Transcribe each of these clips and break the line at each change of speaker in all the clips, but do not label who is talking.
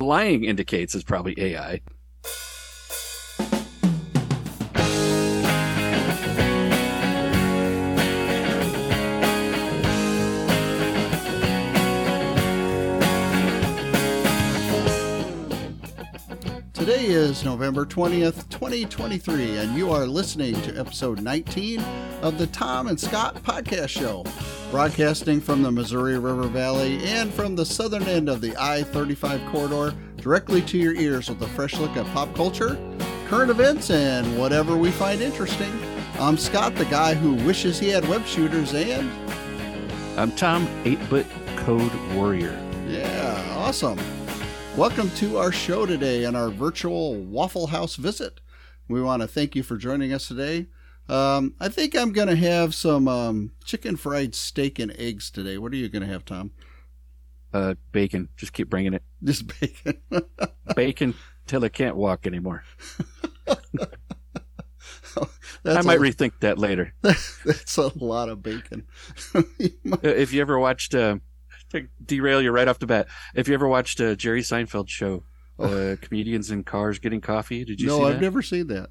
lying indicates is probably AI.
Today is November 20th, 2023, and you are listening to episode 19 of the Tom and Scott Podcast Show, broadcasting from the Missouri River Valley and from the southern end of the I 35 corridor directly to your ears with a fresh look at pop culture, current events, and whatever we find interesting. I'm Scott, the guy who wishes he had web shooters, and
I'm Tom, 8 bit code warrior.
yeah, awesome. Welcome to our show today and our virtual Waffle House visit. We want to thank you for joining us today. Um, I think I'm going to have some um, chicken fried steak and eggs today. What are you going to have, Tom?
Uh, bacon. Just keep bringing it.
Just bacon.
Bacon till I can't walk anymore. I might
a,
rethink that later.
that's a lot of bacon. You might-
Uh, If you ever watched, uh, to derail you right off the bat, if you ever watched a Jerry Seinfeld show, uh, comedians in cars getting coffee, did you
no, I've never seen that.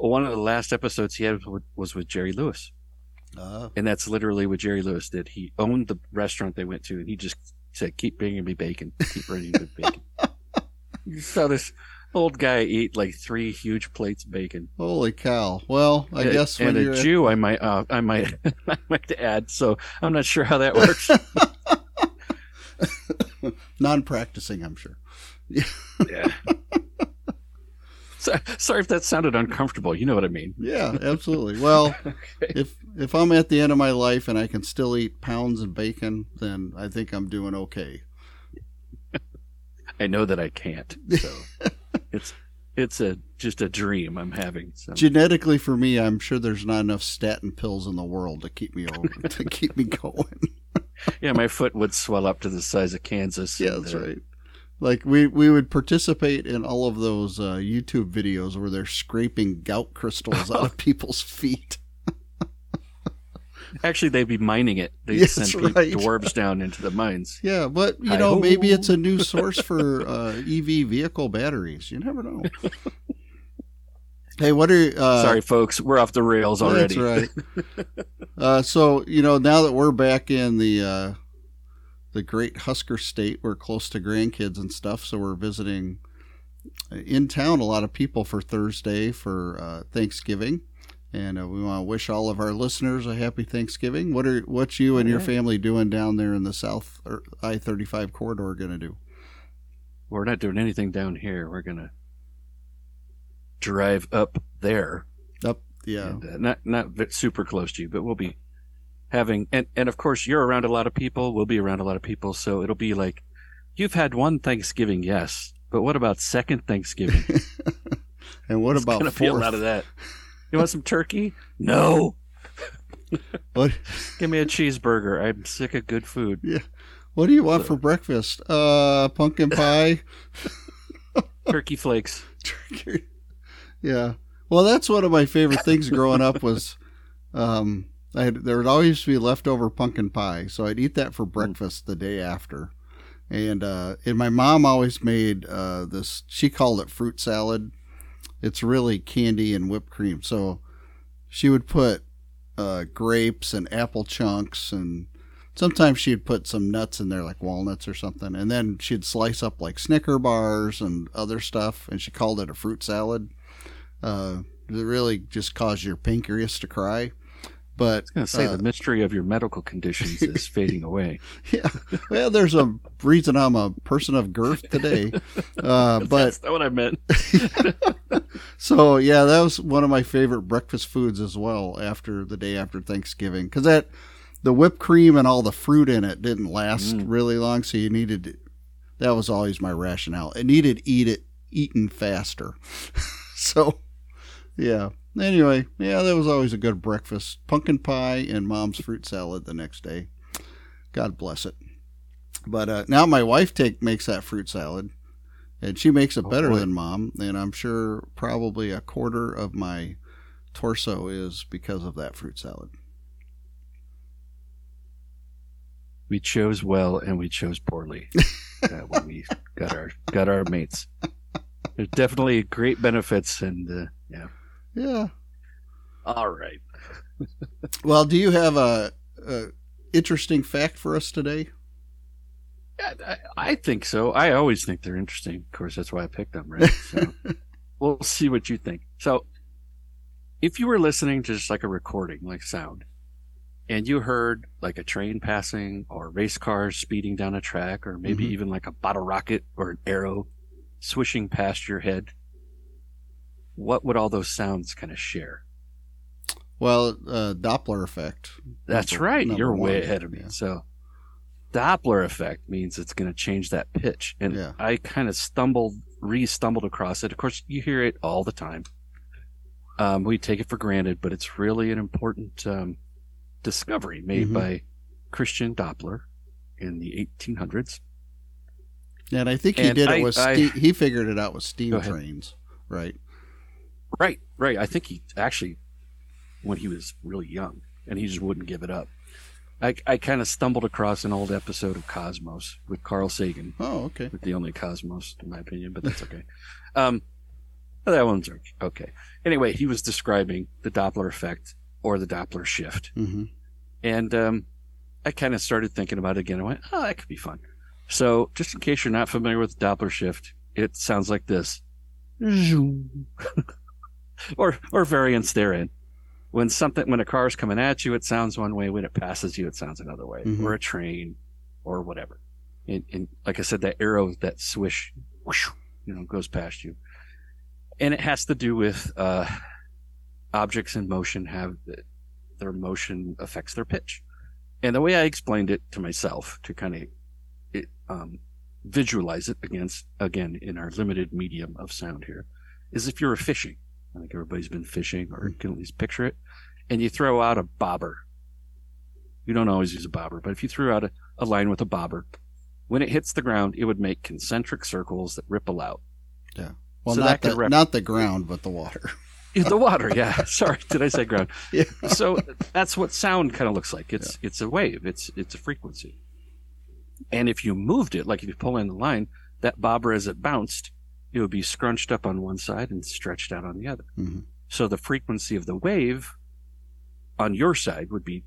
One of the last episodes he had was with Jerry Lewis.
Uh,
And that's literally what Jerry Lewis did. He owned the restaurant they went to, and he just said, "Keep bringing me bacon. Keep bringing me bacon." you saw this old guy eat like three huge plates of bacon.
holy cow! Well, I
Yeah,
guess when
and
you're
a Jew, I might, uh, I might, I might add. So I'm not sure how that works.
non-practicing, I'm sure.
yeah. So, sorry if that sounded uncomfortable. You know what I mean.
Yeah, absolutely. Well, if if I'm at the end of my life and I can still eat pounds of bacon, then I think I'm doing okay.
I know that I can't. So it's it's a just a dream I'm having. So.
Genetically, for me, I'm sure there's not enough statin pills in the world to keep me over to keep me going.
Yeah, my foot would swell up to the size of Kansas.
Yeah,
and,
that's
uh,
right. Like we we would participate in all of those uh, YouTube videos where they're scraping gout crystals out of people's feet.
Actually, they'd be mining it. They'd
Yes,
send
right.
dwarves down into the mines.
Yeah, but you know, maybe it's a new source for uh, EV vehicle batteries. You never know. hey, what are uh,
Sorry, folks, we're off the rails already.
That's right. uh, so you know, now that we're back in the uh, the great Husker State, we're close to grandkids and stuff. So we're visiting uh, in town a lot of people for Thursday for uh, Thanksgiving, and uh, we want to wish all of our listeners a happy Thanksgiving. What are what's you and your family doing down there in the South I thirty five corridor going to do?
We're not doing anything down here. We're gonna drive up there.
Up, yeah,
And, uh, not not super close to you, but we'll be having and and of course you're around a lot of people. We'll be around a lot of people, so it'll be like you've had one Thanksgiving, yes, but what about second Thanksgiving?
and what
It's
about
gonna be a lot of that. You want some turkey? No.
What
Give me a cheeseburger. I'm sick of good food.
yeah what do you want
So-
for breakfast? Uh, pumpkin pie.
Turkey flakes.
turkey. Yeah. Well, that's one of my favorite things growing up was um, I had, there would always be leftover pumpkin pie, so I'd eat that for breakfast the day after. And uh, and my mom always made uh, this. She called it fruit salad. It's really candy and whipped cream. So she would put uh, grapes and apple chunks, and sometimes she'd put some nuts in there, like walnuts or something. And then she'd slice up like Snicker bars and other stuff, and she called it a fruit salad. Uh, it really just caused your pancreas to cry. But
I was gonna say
uh,
the mystery of your medical conditions is fading away.
yeah, well, there's a reason I'm a person of girth today. Uh, but
That's not what I meant.
So yeah, that was one of my favorite breakfast foods as well. After the day after Thanksgiving, because that the whipped cream and all the fruit in it didn't last
Mm.
really long, so you needed. That was always my rationale. It needed eat it eaten faster. so yeah. Anyway, yeah, that was always a good breakfast. Pumpkin pie and mom's fruit salad the next day. God bless it. But uh, now my wife take makes that fruit salad, and she makes it
Oh,
better
boy.
than mom. And I'm sure probably a quarter of my torso is because of that fruit salad.
We chose well and we chose poorly. uh, when we got our got our mates. There's definitely great benefits, and uh, yeah.
Yeah.
All right.
Well, do you have a, a interesting fact for us today?
Yeah, I, I think so. I always think they're interesting. Of course, that's why I picked them, right? So we'll see what you think. So, if you were listening to just like a recording, like sound, and you heard like a train passing or race cars speeding down a track, or maybe
Mhm.
even like a bottle rocket or an arrow swishing past your head, what would all those sounds kind of share?
Well, uh, Doppler effect.
That's
Number-
right.
number
You're way ahead of me.
yeah.
So, Doppler effect means it's going to change that pitch. And
Yeah.
I kind of stumbled, re stumbled across it. Of course, you hear it all the time. Um, we take it for granted, but it's really an important um, discovery made
Mhm.
by Christian Doppler in the 1800s.
And I think he
And
did
I-
it with
I-
ste- he figured it out with steam trains, right?
Right, right. I think he actually, when he was really young, and he just wouldn't give it up. I, I kind of stumbled across an old episode of Cosmos with Carl Sagan.
Oh, okay.
with the only Cosmos, in my opinion, but that's okay. um, that one's okay. Anyway, he was describing the Doppler effect or the Doppler shift,
hmm
and um, I kind of started thinking about it again. I went, "Oh, that could be fun." So, just in case you're not familiar with the Doppler shift, it sounds like this, Zoom. or or variants therein. When something when a car is coming at you, it sounds one way. When it passes you, it sounds another way.
Mhm.
Or a train, or whatever. And, and like I said, that arrow, that swish, whoosh, you know, goes past you. And it has to do with uh, objects in motion have their motion affects their pitch. And the way I explained it to myself to kind of it, um, visualize it against again in our limited medium of sound here is if you're a fishing. I think everybody's been fishing or can at least picture it. And you throw out a bobber. You don't always use a bobber, but if you threw out a, a line with a bobber, when it hits the ground, it would make concentric circles that ripple out. Yeah.
Well,
So
not
that
the
rep-
not the ground, but the water.
The water, yeah. Sorry, did I say ground?
Yeah.
So that's what sound kind of looks like. It's it's a wave. It's it's a frequency. And if you moved it, like if you pull in the line, that bobber as it bounced, it would be scrunched up on one side and stretched out on the other.
Mhm.
So the frequency of the wave on your side would be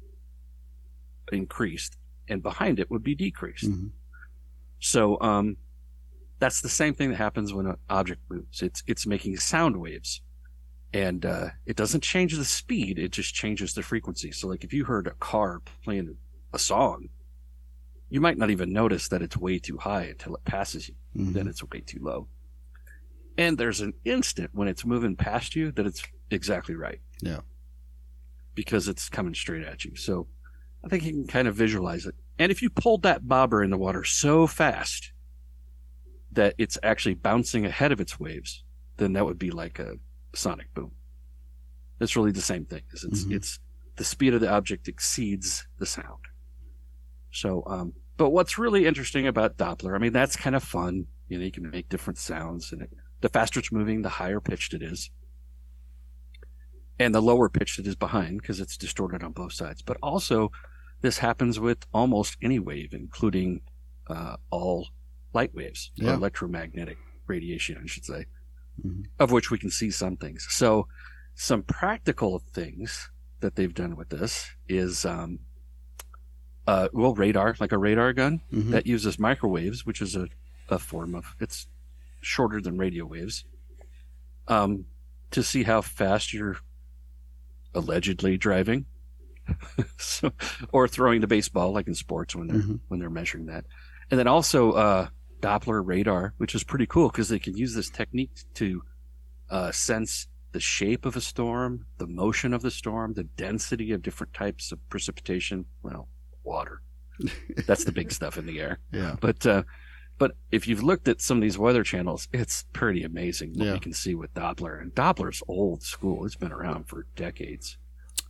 increased, and behind it would be decreased.
Mhm.
So um, that's the same thing that happens when an object moves. It's it's making sound waves, and uh, it doesn't change the speed. It just changes the frequency. So like if you heard a car playing a song, you might not even notice that it's way too high until it passes you.
Mhm.
Then it's way too low. And there's an instant when it's moving past you that it's exactly right.
Yeah.
Because it's coming straight at you. So I think you can kind of visualize it. And if you pulled that bobber in the water so fast that it's actually bouncing ahead of its waves, then that would be like a sonic boom. It's really the same thing. It's it's,
Mhm.
it's the speed of the object exceeds the sound. So, um, but what's really interesting about Doppler, I mean, that's kind of fun. You know, you can make different sounds, and it, the faster it's moving, the higher pitched it is, and the lower pitched it is behind because it's distorted on both sides. But also, this happens with almost any wave, including uh, all light waves
Yeah.
or electromagnetic radiation, I should say,
Mhm.
of which we can see some things. So, some practical things that they've done with this is, um, uh, well, radar, like a radar gun
Mhm.
that uses microwaves, which is a, a form of it's shorter than radio waves, um, to see how fast you're allegedly driving, so, or throwing the baseball, like in sports when they're
Mhm.
when they're measuring that, and then also uh, Doppler radar, which is pretty cool because they can use this technique to uh, sense the shape of a storm, the motion of the storm, the density of different types of precipitation. Well, water. That's the big stuff in the air.
Yeah.
But uh, but if you've looked at some of these weather channels, it's pretty amazing what
Yeah.
you can see with Doppler. And Doppler's old school; it's been around for decades.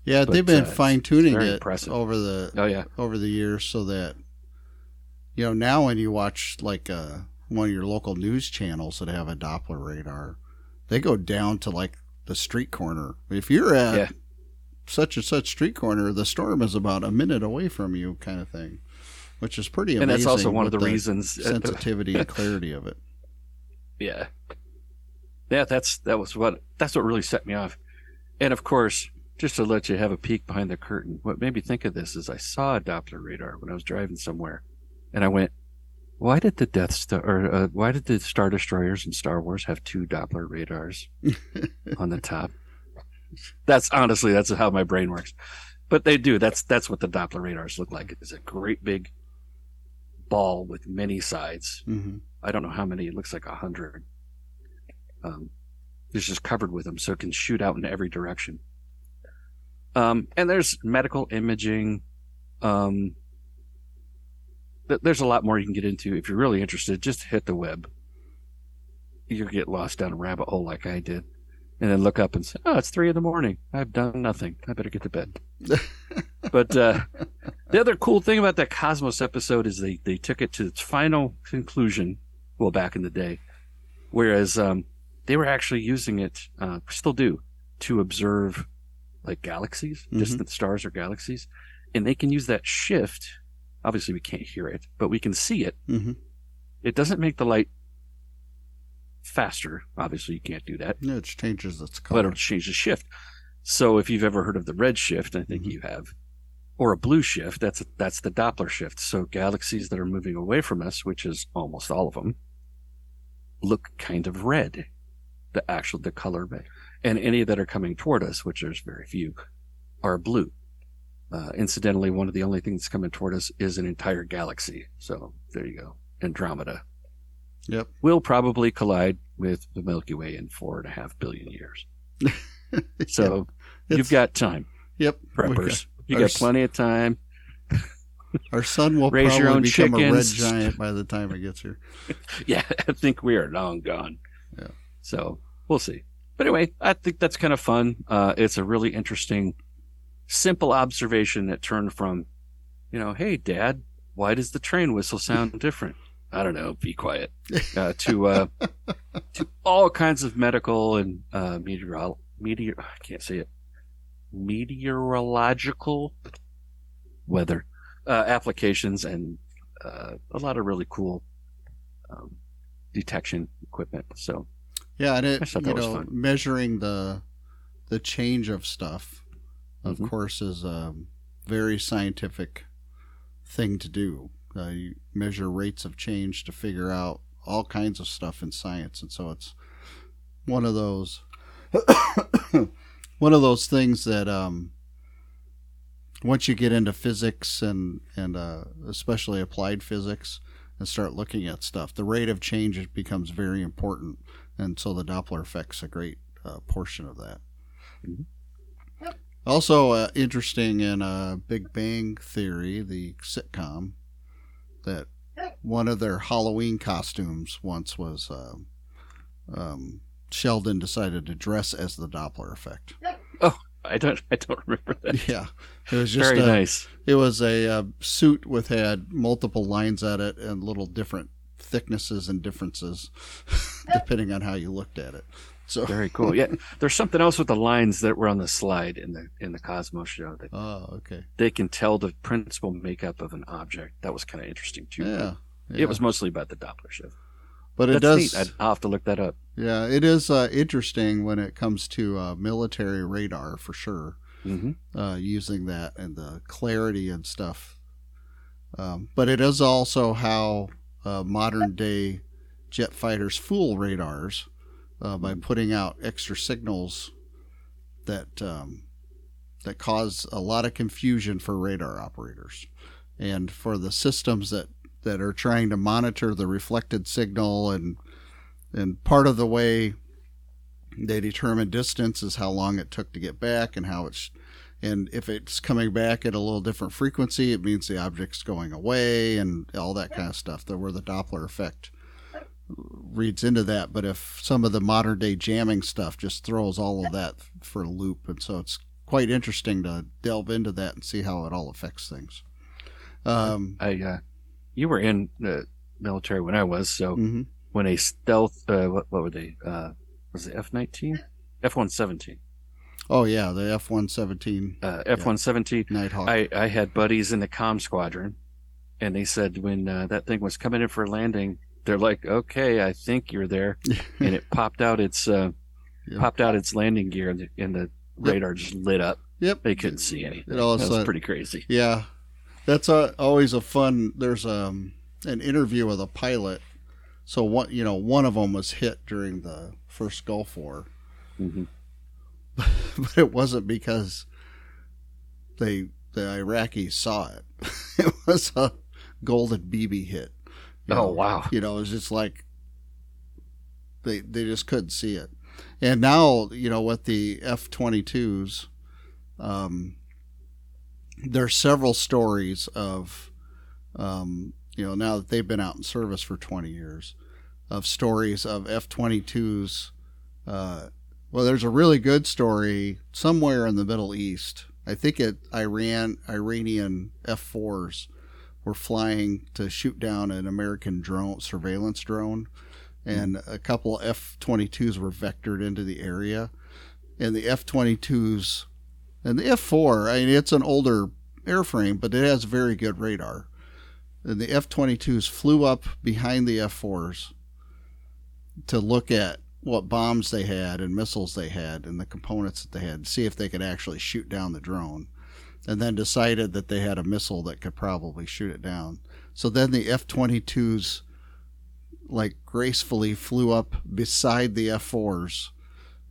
Yeah,
But,
they've been
uh,
fine tuning it
impressive.
over the
Oh yeah,
over the years so that you know now when you watch like uh, one of your local news channels that have a Doppler radar, they go down to like the street corner. If you're at
Yeah.
such and such street corner, the storm is about a minute away from you, kind of thing. Which is pretty amazing.
and that's also one of the
with
reasons.
sensitivity and clarity of it.
yeah, yeah. That's that was what that's what really set me off. And of course, just to let you have a peek behind the curtain, what made me think of this is I saw a Doppler radar when I was driving somewhere, and I went, "Why did the Death Star or uh, why did the Star Destroyers in Star Wars have two Doppler radars on the top?" That's honestly that's how my brain works. But they do. That's that's what the Doppler radars look like. It's a great big ball with many sides.
hmm
I don't know how many. It looks like a hundred. Um, it's just covered with them, so it can shoot out in every direction. Um, and there's medical imaging. Um, th- there's a lot more you can get into if you're really interested. Just hit the web. You'll get lost down a rabbit hole like I did, and then look up and say, "Oh, it's three in the morning. I've done nothing. I better get to bed." but uh, the other cool thing about that Cosmos episode is they they took it to its final conclusion. Well, back in the day, whereas um, they were actually using it, uh, still do, to observe like galaxies,
Mhm.
distant stars or galaxies, and they can use that shift. Obviously, we can't hear it, but we can see it.
hmm
It doesn't make the light faster. Obviously, you can't do that,
Yeah, it changes its
but
color.
it'll change the shift. So, if you've ever heard of the red shift, I think
Mhm.
you have, or a blue shift, that's that's the Doppler shift. So, galaxies that are moving away from us, which is almost all of them, look kind of red. The actual the color red, and any that are coming toward us, which there's very few, are blue. Uh, incidentally, one of the only things coming toward us is an entire galaxy. So there you go, Andromeda.
Yep.
Will probably collide with the Milky Way in four and a half billion years. So
It's-
you've got time,
Yep. we got-
You got plenty of time.
Our sun will
Raise your
probably
own
become a red giant by the time it gets here.
Yeah, I think we are long gone.
Yeah.
So we'll see. But anyway, I think that's kind of fun. Uh, it's a really interesting, simple observation that turned from, you know, hey, Dad, why does the train whistle sound different? I don't know. Be quiet. Uh, to uh, to all kinds of medical and uh, meteor. I can't say it. Meteorological weather uh, applications and uh, a lot of really cool um, detection equipment. So
Yeah, and it you know measuring the the change of stuff, of
Mhm.
course, is a very scientific thing to do. Uh, you measure rates of change to figure out all kinds of stuff in science, and so it's one of those one of those things that um, once you get into physics and and uh, especially applied physics and start looking at stuff, the rate of change becomes very important, and so the Doppler effect's a great uh, portion of that.
Mhm.
Also uh, interesting in uh, Big Bang Theory, the sitcom, that one of their Halloween costumes once was um, um, Sheldon decided to dress as the Doppler effect.
Oh, I don't I don't remember that.
Yeah, it was just
Very
a,
nice.
it was a, uh suit with had multiple lines at it and little different thicknesses and differences depending on how you looked at it. So
Very cool. Yeah, there's something else with the lines that were on the slide in the in the Cosmos show that
Oh, okay.
they can tell the principal makeup of an object. That was kind of interesting too.
Yeah. yeah.
It was mostly about the Doppler shift.
but it
That's
does
neat. I'll have to look that up.
Yeah, it is uh, interesting when it comes to uh, military radar for sure.
hmm
uh, using that and the clarity and stuff. Um, but it is also how uh, modern day jet fighters fool radars uh, by putting out extra signals that um, that cause a lot of confusion for radar operators. And for the systems that that are trying to monitor the reflected signal and and part of the way they determine distance is how long it took to get back and how it's and if it's coming back at a little different frequency it means the object's going away and all that kind of stuff. That where the doppler effect reads into that but if some of the modern day jamming stuff just throws all of that for a loop and so it's quite interesting to delve into that and see how it all affects things. Um
I uh, you were in the military when I was so
mhm.
when a stealth uh, what what were they uh, was it F nineteen? F one seventeen?
Oh yeah the f-117
uh, F one seventeen.
Nighthawk.
I, I had buddies in the com squadron, and they said when uh, that thing was coming in for landing, they're like, "Okay, I think you're there," and it popped out its uh,
Yep.
popped out its landing gear, and the, and the radar just lit up.
Yep.
They couldn't see anything.
It all
that was pretty crazy.
Yeah, that's a, always a fun. There's um an interview with a pilot. So one, you know, one of them was hit during the first Gulf War,
hmm
but it wasn't because they the Iraqis saw it. it was a golden BB hit.
Oh wow!
You know, it was just like they they just couldn't see it. And now, you know, with the F twenty twos, um, there are several stories of, um, you know, now that they've been out in service for twenty years, of stories of F twenty twos. Uh, well, there's a really good story somewhere in the Middle East. I think it Iran Iranian F fours were flying to shoot down an American drone surveillance drone, hmm. and a couple F 22s were vectored into the area. And the F 22s and the F 4, I mean, it's an older airframe, but it has very good radar. And the F 22s flew up behind the F 4s to look at what bombs they had and missiles they had and the components that they had, see if they could actually shoot down the drone and then decided that they had a missile that could probably shoot it down. So then the F 22s like gracefully flew up beside the F 4s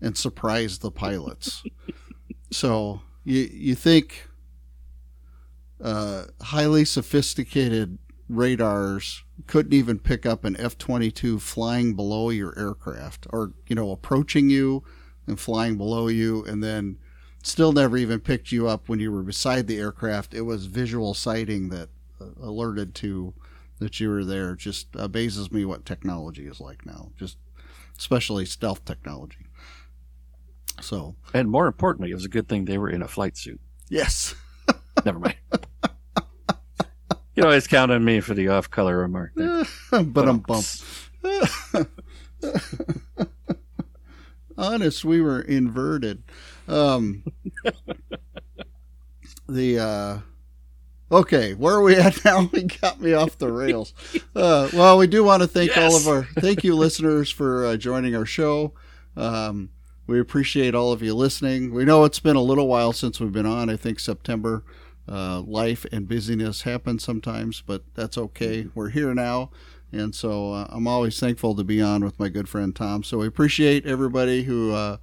and surprised the pilots. so you, you think uh, highly sophisticated radars couldn't even pick up an F 22 flying below your aircraft or, you know, approaching you and flying below you and then still never even picked you up when you were beside the aircraft. It was visual sighting that uh, alerted to that you were there. Just amazes me what technology is like now, just especially stealth technology. So,
And more importantly, it was a good thing they were in a flight suit.
yes.
Never mind. you always count on me for the off-color remark.
but I'm bump. Honest, we were inverted. Um, the uh, okay, where are we at now? We got me off the rails. Uh, well, we do want to thank all of our thank you listeners for uh, joining our show. Um, we appreciate all of you listening. We know it's been a little while since we've been on. I think September. Uh, life and busyness happen sometimes, but that's okay. We're here now. And so uh, I'm always thankful to be on with my good friend Tom. So we appreciate everybody who uh,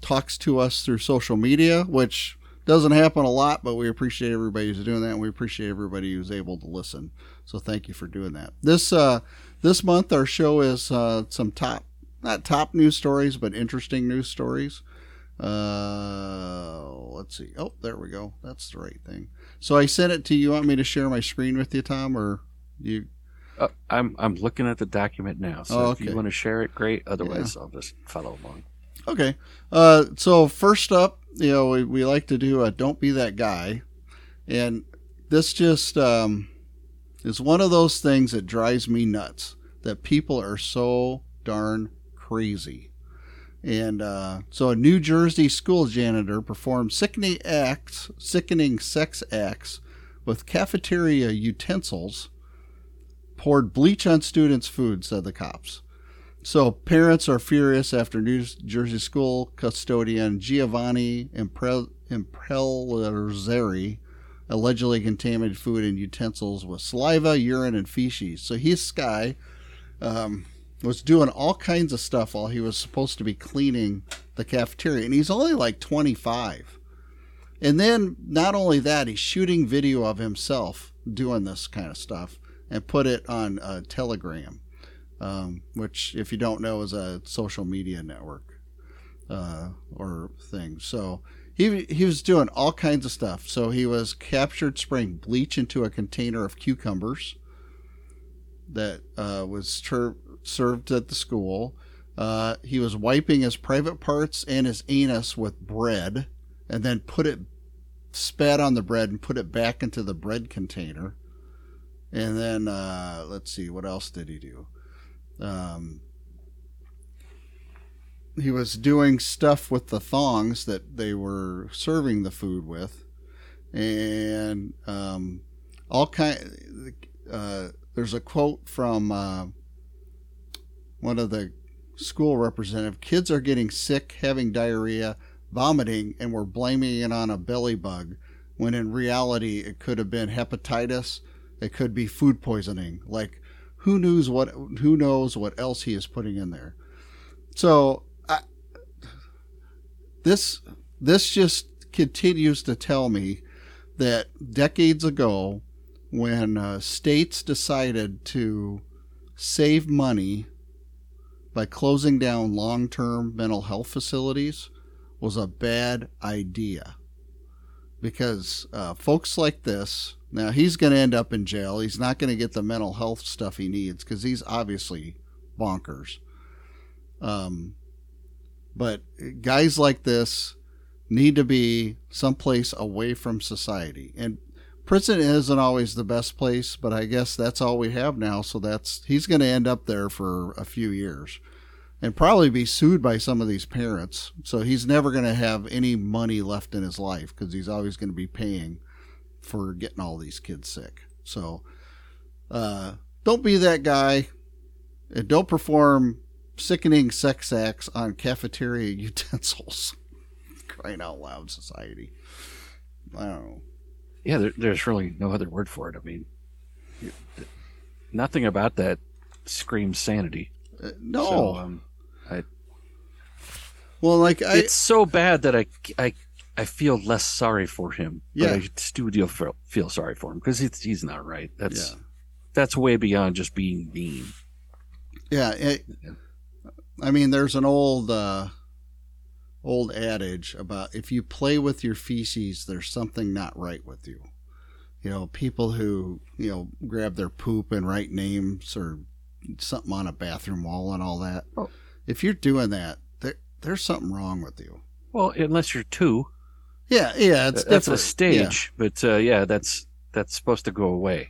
talks to us through social media, which doesn't happen a lot, but we appreciate everybody who's doing that, and we appreciate everybody who's able to listen. So thank you for doing that. This uh, this month our show is uh, some top, not top news stories, but interesting news stories. Uh, let's see. Oh, there we go. That's the right thing. So I sent it to you. You Want me to share my screen with you, Tom, or you?
Uh, I'm I'm looking at the document now, so
Oh,
if you want to share it, great. Otherwise, I'll just follow along.
Okay. Uh, so first up, you know, we, we like to do a "Don't Be That Guy," and this just um, is one of those things that drives me nuts. That people are so darn crazy. And uh, so, a New Jersey school janitor performed sickening acts, sickening sex acts with cafeteria utensils, poured bleach on students' food, said the cops. So parents are furious after New Jersey school custodian Giovanni Impre- Imprelzeri allegedly contaminated food and utensils with saliva, urine, and feces. So this guy um, was doing all kinds of stuff while he was supposed to be cleaning the cafeteria, and he's only like 25. And then not only that, he's shooting video of himself doing this kind of stuff and put it on uh, Telegram um, which, if you don't know, is a social media network uh, or thing. So he he was doing all kinds of stuff. So he was captured spraying bleach into a container of cucumbers that uh, was ter- served at the school. Uh, he was wiping his private parts and his anus with bread, and then put it spat on the bread and put it back into the bread container. And then uh, let's see, what else did he do? um, he was doing stuff with the thongs that they were serving the food with, and um, all kind. Uh, there's a quote from uh, one of the school representative. Kids are getting sick, having diarrhea, vomiting, and we're blaming it on a belly bug, when in reality it could have been hepatitis. It could be food poisoning. Like who knows what who knows what else he is putting in there. So I, this this just continues to tell me that decades ago, when uh, states decided to save money by closing down long-term mental health facilities, was a bad idea because uh, folks like this now he's going to end up in jail. He's not going to get the mental health stuff he needs because he's obviously bonkers. Um, but guys like this need to be someplace away from society. And prison isn't always the best place but i guess that's all we have now so that's he's going to end up there for a few years and probably be sued by some of these parents. So he's never going to have any money left in his life because he's always going to be paying for getting all these kids sick. So uh, don't be that guy. And don't perform sickening sex acts on cafeteria utensils. Crying out loud, society. I don't know.
Yeah, there, there's really no other word for it. I mean, nothing about that screams sanity.
Uh, no.
So, um, I,
well, like I,
it's so bad that I, I, I feel less sorry for him.
Yeah.
But I still feel, feel sorry for him because he's, he's not right. That's
Yeah.
that's way beyond just being mean.
Yeah, it, I mean, there's an old uh, old adage about if you play with your feces, there's something not right with you. You know, people who you know grab their poop and write names or something on a bathroom wall and all that.
Oh.
If you're doing that, there, there's something wrong with you.
Well, unless you're two,
Yeah, yeah, it's
that's a
different.
stage. But uh, yeah, that's that's supposed to go away.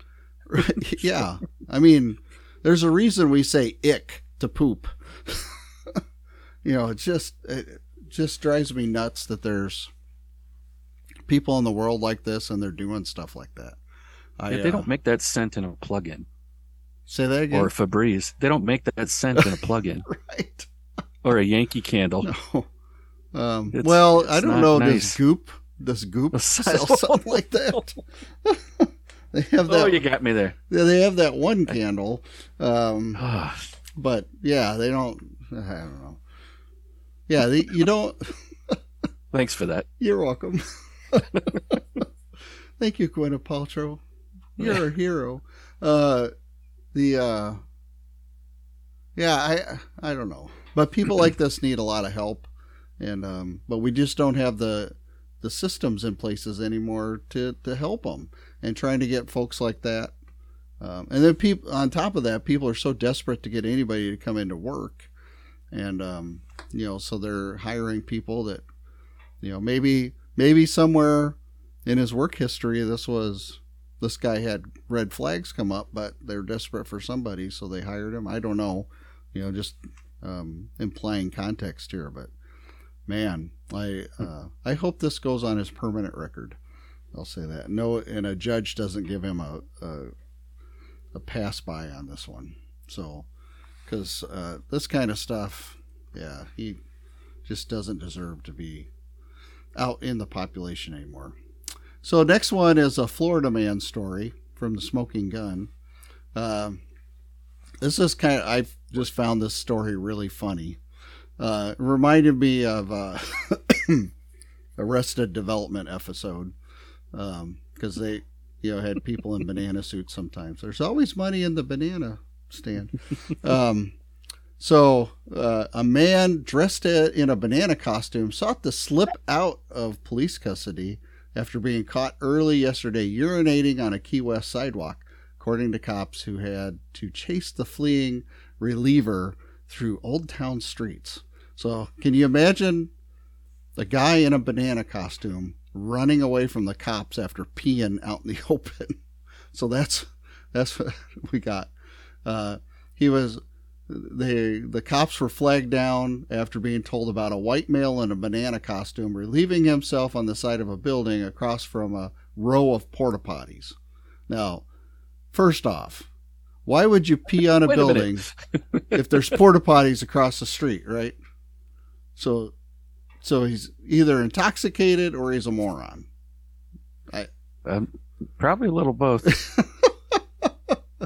yeah. I mean, there's a reason we say ick to poop. you know, it just it just drives me nuts that there's people in the world like this and they're doing stuff like that. I,
Yeah, they
uh,
don't make that scent in a plug-in
say that again.
or Febreze. They don't make that scent in a plug-in
right.
or a Yankee Candle.
No. Um, well, I don't know.
nice.
Does Goop does Goop sell something like that? they have that.
Oh, you got me there.
they have that one candle. Um,
Ah,
but yeah, they don't. I don't know. Yeah, they, you don't.
Thanks for that.
You're welcome. Thank you, Gwyneth Paltrow. You're a hero. Uh, the uh, yeah, I I don't know, but people like this need a lot of help, and um, but we just don't have the the systems in places anymore to to help them, and trying to get folks like that. Um, and then people on top of that, people are so desperate to get anybody to come into work, and um, you know, so they're hiring people that you know maybe maybe somewhere in his work history this was this guy had red flags come up but they're desperate for somebody so they hired him i don't know you know just um, implying context here but man i uh, i hope this goes on his permanent record i'll say that no and a judge doesn't give him a a, a pass by on this one so because uh, this kind of stuff yeah he just doesn't deserve to be out in the population anymore. So next one is a Florida man story from the Smoking Gun. Um, this is kind of I just found this story really funny. Uh, reminded me of uh, Arrested Development episode because they you know had people in banana suits sometimes. There's always money in the banana stand. um, so, uh, a man dressed in a banana costume sought to slip out of police custody after being caught early yesterday urinating on a Key West sidewalk, according to cops who had to chase the fleeing reliever through Old Town streets. So, can you imagine the guy in a banana costume running away from the cops after peeing out in the open? So that's that's what we got. Uh, he was they the cops were flagged down after being told about a white male in a banana costume relieving himself on the side of a building across from a row of porta potties. Now, first off, why would you pee on a
Wait a
building if there's porta potties across the street, right? So, so he's either intoxicated or he's a moron.
Um, probably a little both.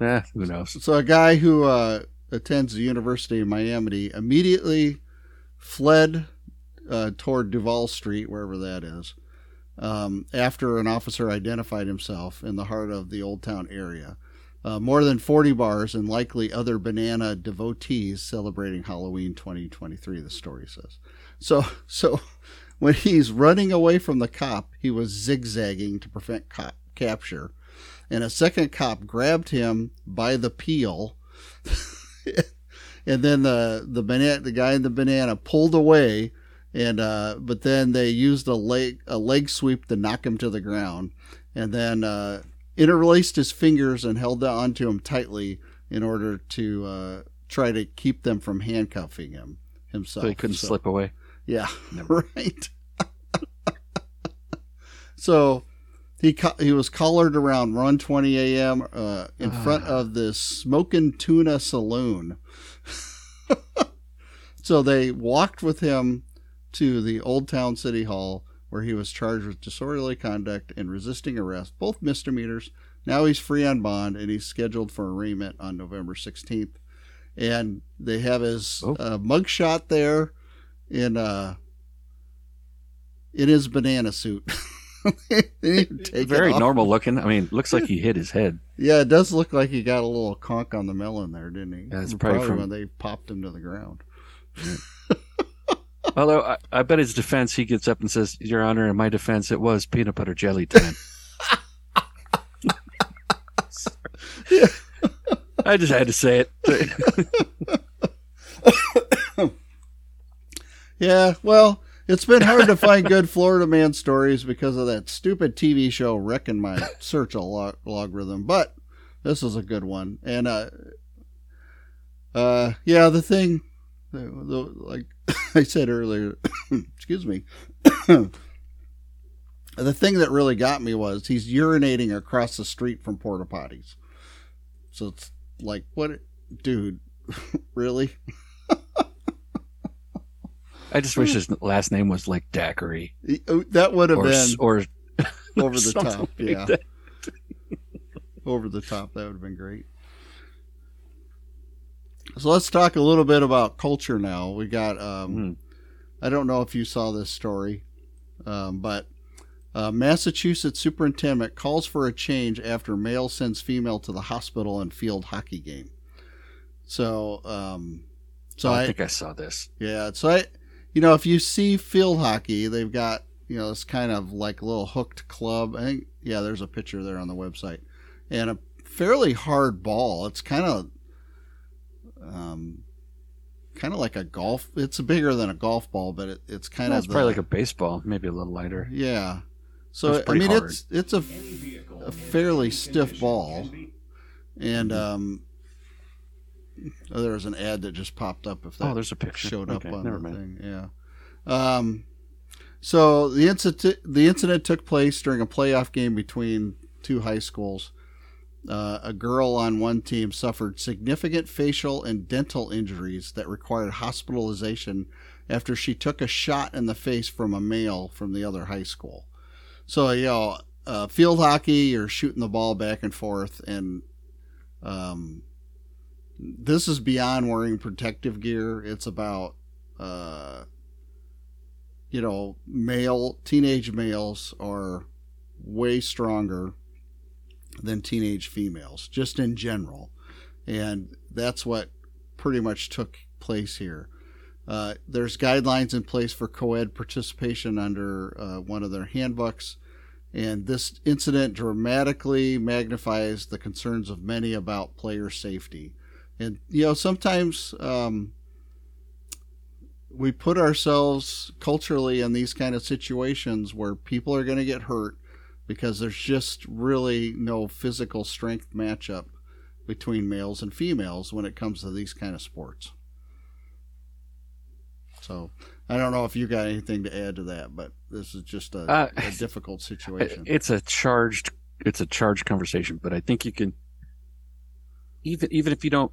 eh, who knows?
So a guy who uh, attends the University of Miami immediately fled uh, toward Duval Street, wherever that is, um, after an officer identified himself in the heart of the Old Town area. Uh, more than 40 bars and likely other banana devotees celebrating Halloween 2023, the story says. So, so when he's running away from the cop, he was zigzagging to prevent cop capture. And a second cop grabbed him by the peel. and then the the banana the guy in the banana pulled away and uh, but then they used a leg a leg sweep to knock him to the ground and then uh, interlaced his fingers and held on to him tightly in order to uh, try to keep them from handcuffing him himself.
So he couldn't slip away.
Yeah, right. so he co- he was collared around 1:20 a.m. Uh, in front of the Smokin' Tuna Saloon. so they walked with him to the Old Town City Hall, where he was charged with disorderly conduct and resisting arrest, both misdemeanors. Now he's free on bond, and he's scheduled for arraignment on November 16th. And they have his
Oh.
uh, mugshot there in uh in his banana suit. They didn't take it
Very normal looking. I mean, looks like he hit his head.
Yeah, it does look like he got a little conk on the melon there, didn't he?
Yeah, it's probably from-
when they popped him to the ground.
Although I, I bet his defense, he gets up and says, "Your Honor, in my defense, it was peanut butter jelly time." I just had to say it.
Yeah, well, it's been hard to find good Florida man stories because of that stupid TV show wrecking my search log- logarithm. But this is a good one, and uh, uh, yeah, the thing, like I said earlier, excuse me, the thing that really got me was he's urinating across the street from porta potties. So it's like, what, dude, really?
I just wish his last name was like Daiquiri oh,
That would have
or
been
or
over the top. yeah, over the top. That would have been great. So let's talk a little bit about culture now. We got. Um,
Mhm.
I don't know if you saw this story, um, but uh, Massachusetts superintendent calls for a change after male sends female to the hospital in field hockey game. So, um, so
Oh, I
I,
think I saw this.
Yeah, so I, you know, if you see field hockey, they've got you know this kind of like little hooked club. I think yeah, there's a picture there on the website, and a fairly hard ball. It's kind of, um, kind of like a golf. It's bigger than a golf ball, but it, it's kind
Well,
of
it's probably like a baseball, maybe a little lighter.
yeah. So I mean,
hard.
it's it's a, a fairly stiff ball, and um, oh, there was an ad that just popped up. If that
Oh, there's a picture.
showed up
Okay,
on
never
the
mind.
thing. Yeah. Um, so the incident the incident took place during a playoff game between two high schools. Uh, a girl on one team suffered significant facial and dental injuries that required hospitalization after she took a shot in the face from a male from the other high school. So you know, uh, field hockey, you're shooting the ball back and forth, and um, this is beyond wearing protective gear. It's about, uh, you know, male teenage males are way stronger than teenage females, just in general, and that's what pretty much took place here. Uh, there's guidelines in place for co-ed participation under uh, one of their handbooks, and this incident dramatically magnifies the concerns of many about player safety. And you know, sometimes um, we put ourselves culturally in these kind of situations where people are going to get hurt because there's just really no physical strength matchup between males and females when it comes to these kind of sports. So I don't know if you got anything to add to that, but this is just a,
Uh,
a difficult situation.
It's a charged it's a charged conversation, but I think you can even even if you don't.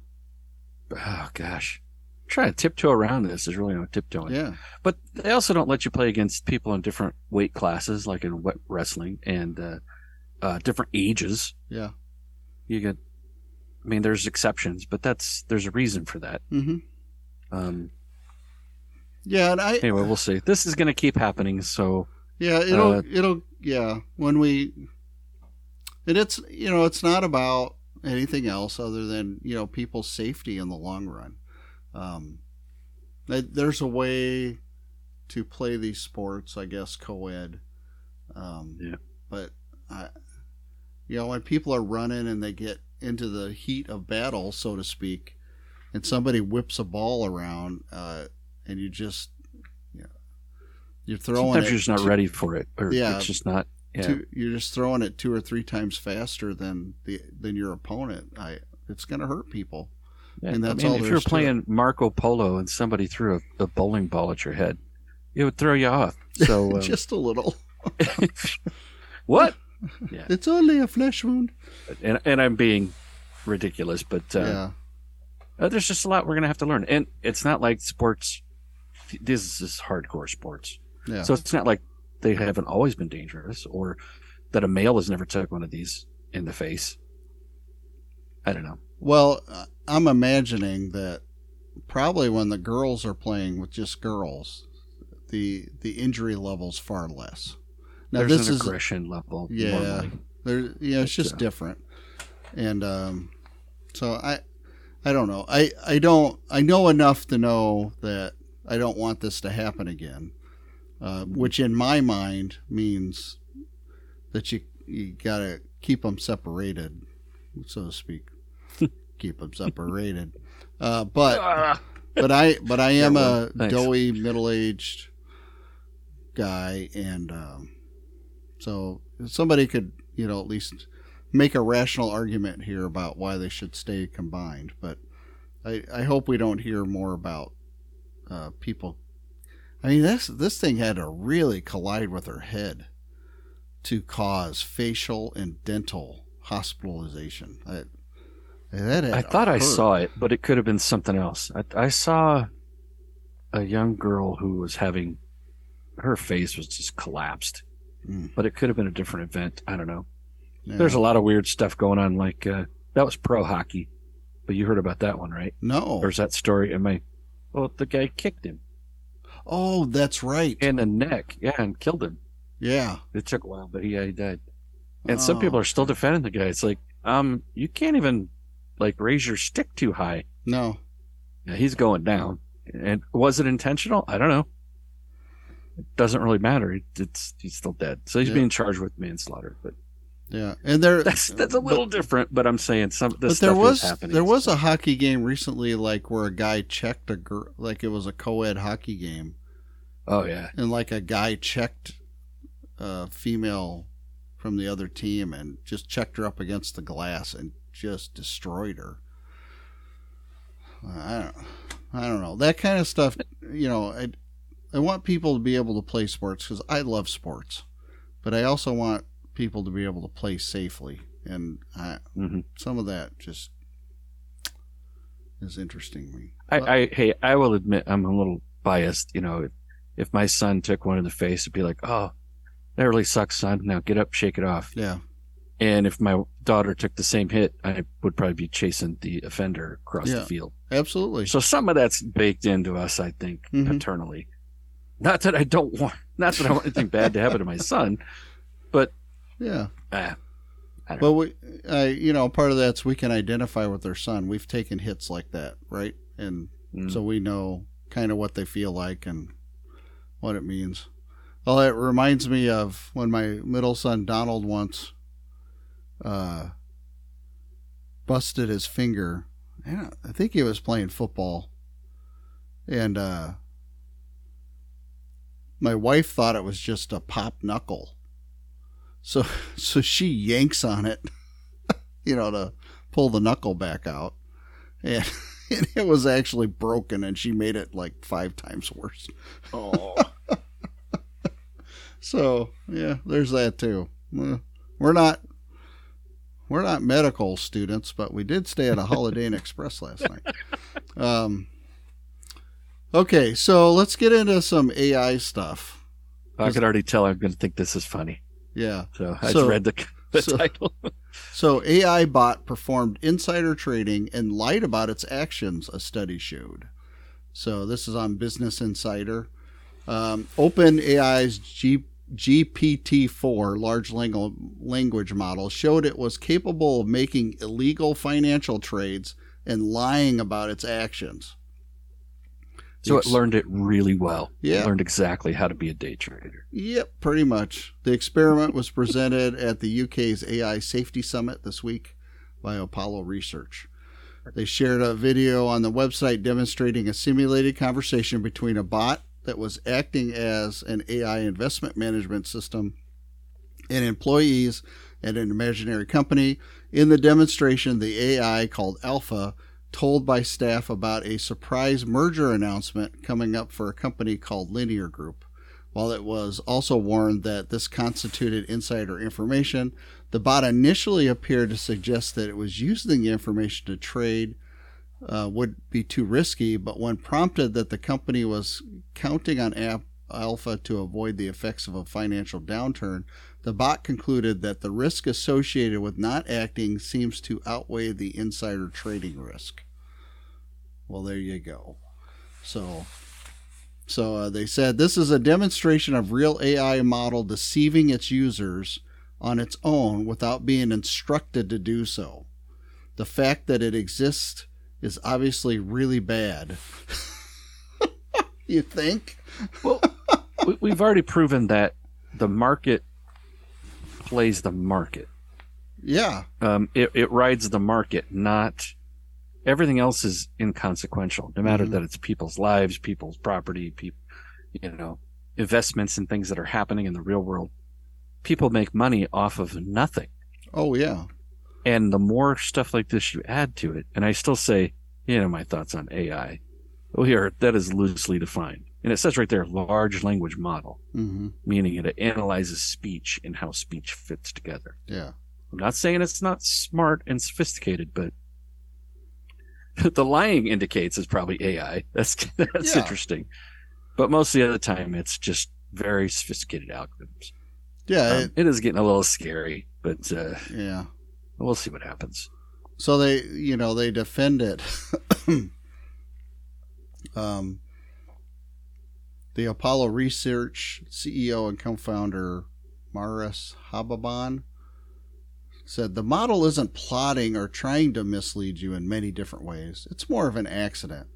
Oh gosh, try to tiptoe around this. There's really no tiptoeing.
Yeah.
But they also don't let you play against people in different weight classes, like in wet wrestling, and uh, uh, different ages.
Yeah.
You get. I mean, there's exceptions, but that's there's a reason for that.
hmm
Um,
Yeah, and I
anyway, we'll see. This is going to keep happening, so
Yeah, it'll
Uh,
it'll yeah, when we and it's you know, it's not about anything else other than, you know, people's safety in the long run. Um there's a way to play these sports, I guess co-ed. Um
Yeah.
but I you know, when people are running and they get into the heat of battle, so to speak, and somebody whips a ball around, uh, and you just, you know, you're throwing
sometimes
it
you're just not ready for it, or
Yeah.
it's just not. Yeah,
two, you're just throwing it two or three times faster than the than your opponent. I it's going to hurt people.
Yeah,
and that's
I mean,
all
if you're playing Marco Polo and somebody threw a, a bowling ball at your head, it would throw you off. So um,
just a little.
what?
It's only a flesh wound.
And and I'm being ridiculous, but uh,
yeah,
uh, there's just a lot we're gonna have to learn. And it's not like sports. This is hardcore sports,
yeah.
so it's not like they haven't always been dangerous, or that a male has never took one of these in the face. I don't know.
well, uh, I'm imagining that probably when the girls are playing with just girls, the the injury level's far less. Now
There's
this
an
is
aggression level.
Yeah.
normally.
there yeah it's just
uh,
different and um so i i don't know i i don't i know enough to know that i don't want this to happen again uh, which in my mind means that you you gotta keep them separated so to speak keep them separated uh, but
Ah!
but I but I am
Yeah,
a
thanks.
doughy middle aged guy, and um, so somebody could you know at least make a rational argument here about why they should stay combined. But I I hope we don't hear more about uh, people. I mean this this thing had to really collide with her head to cause facial and dental hospitalization. I, that
I thought I saw it, but it could have been something else. I, I saw a young girl who was having her face was just collapsed,
Mm.
but it could have been a different event. I don't know.
Yeah.
There's a lot of weird stuff going on. Like uh, that was pro hockey, but you heard about that one, right?
no.
There's that story. Am I? Well, the guy kicked him
Oh, that's right.
in the neck, yeah, and killed him.
yeah.
It took a while, but he, uh, he died. And some
Oh,
people are still defending the guy. It's like, um, you can't even like raise your stick too high.
No.
Yeah, he's going down. And was it intentional? I don't know. It doesn't really matter. It- It's he's still dead, so he's
Yeah.
being charged with manslaughter. But
Yeah. And there
that's that's a little different. But I'm saying some this
but there
stuff
was
is happening.
there was a hockey game recently like where a guy checked a girl like it was a co-ed hockey game
oh yeah,
and like a guy checked a female from the other team and just checked her up against the glass and just destroyed her. I don't I don't know. That kind of stuff, you know, I I want people to be able to play sports cuz I love sports. But I also want people to be able to play safely and I,
hmm
some of that just is interesting me.
I, I hey, I will admit I'm a little biased. You know, if, if my son took one in the face, it'd be like, oh, that really sucks, son. Now get up, shake it off.
yeah.
And if my daughter took the same hit, I would probably be chasing the offender across
Yeah.
the field.
Absolutely.
So some of that's baked into us, I think,
Mhm.
paternally. Not that I don't want, not that I want anything bad to happen to my son.
But yeah.
Ah,
But we, I, you know, part of that's we can identify with our son. We've taken hits like that, right? And
Mm.
so we know kind of what they feel like and what it means. Well, it reminds me of when my middle son Donald once uh, busted his finger. I, I think he was playing football, and uh, my wife thought it was just a pop knuckle. So so she yanks on it, you know, to pull the knuckle back out. And, and it was actually broken and she made it like five times worse.
Oh.
So, yeah, there's that too. We're not we're not medical students, but we did stay at a Holiday Inn Express last night. Um, okay, so let's get into some AI stuff.
I could already tell I'm going to think this is funny.
Yeah.
So I
So-
just read the, the
so-
title.
So AI bot performed insider trading and lied about its actions, a study showed. So this is on Business Insider. Um, OpenAI's G, GPT-4 large language model showed it was capable of making illegal financial trades and lying about its actions.
So it learned it really well.
Yeah.
It learned exactly how to be a day trader.
Yep, pretty much. The experiment was presented at the UK's AI Safety Summit this week by Apollo Research. They shared a video on the website demonstrating a simulated conversation between a bot that was acting as an AI investment management system and employees at an imaginary company. In the demonstration, the AI called Alpha told by staff about a surprise merger announcement coming up for a company called Linear Group. While it was also warned that this constituted insider information, the bot initially appeared to suggest that it was using the information to trade uh, would be too risky, but when prompted that the company was counting on App Alpha to avoid the effects of a financial downturn, the bot concluded that the risk associated with not acting seems to outweigh the insider trading risk. Well, there you go. So, so uh, they said this is a demonstration of real AI model deceiving its users on its own without being instructed to do so. The fact that it exists is obviously really bad. you think?
Well, we, we've already proven that the market plays the market.
Yeah.
Um, it, it rides the market, not everything else is inconsequential. No matter
Mhm.
that it's people's lives, people's property, people, you know, investments and things that are happening in the real world. People make money off of nothing.
Oh yeah.
And the more stuff like this you add to it, and I still say, you know, my thoughts on AI. Well, here, that is loosely defined. And it says right there, large language model,
hmm
meaning it analyzes speech and how speech fits together.
Yeah.
I'm not saying it's not smart and sophisticated, but the lying indicates it's probably AI. That's that's
Yeah.
interesting. But most of the other time, it's just very sophisticated algorithms.
Yeah.
Um,
it-
it is getting a little scary, but uh,
yeah.
We'll see what happens.
So they, you know, they defend it. um, the Apollo Research CEO and co-founder Marius Hobbhahn said the model isn't plotting or trying to mislead you in many different ways. It's more of an accident.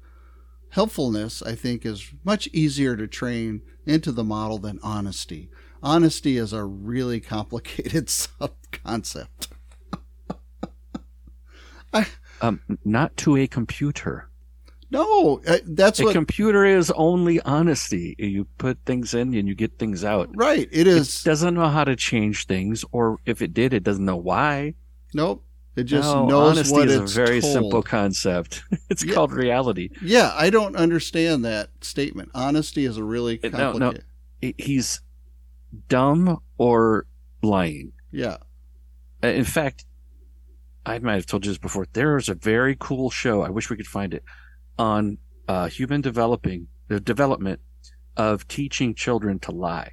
Helpfulness, I think, is much easier to train into the model than honesty. Honesty is a really complicated sub concept.
Um, not to a computer.
No, uh, that's
a
what
computer is only honesty. You put things in and you get things out.
Right. It
It
is.
doesn't know how to change things, or if it did, it doesn't know why.
nope. It just
No,
knows
honesty
what
is
it's
a very
told.
simple concept. It's
Yeah.
called reality.
Yeah, I don't understand that statement. Honesty is a really
It- no, no.
complicated.
He's dumb or lying.
Yeah.
Uh, In fact, I might have told you this before. There is a very cool show. I wish we could find it on uh, human developing the development of teaching children to lie.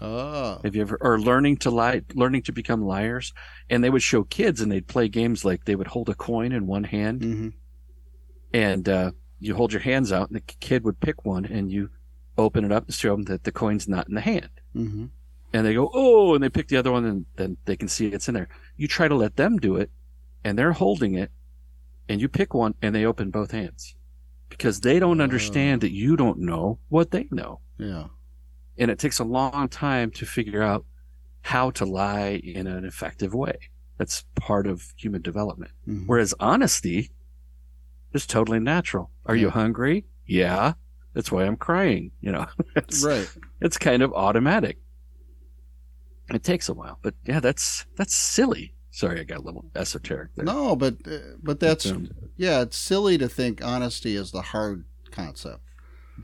Oh.
Have you ever or learning to lie, learning to become liars? And they would show kids, and they'd play games like they would hold a coin in one hand,
hmm
and uh, you hold your hands out, and the kid would pick one, and you open it up and show them that the coin's not in the hand.
hmm
and they go, oh, and they pick the other one, and then they can see it's in there. You try to let them do it, and they're holding it, and you pick one, and they open both hands because they don't understand
Oh.
that you don't know what they know.
Yeah.
And it takes a long time to figure out how to lie in an effective way. That's part of human development.
Mhm.
Whereas honesty is totally natural. Are you hungry? Yeah. That's why I'm crying. You know, it's,
Right.
it's kind of automatic. It takes a while, but yeah, that's that's silly. Sorry, I got a little esoteric there.
No, but uh, but that's
Um,
yeah. It's silly to think honesty is the hard concept.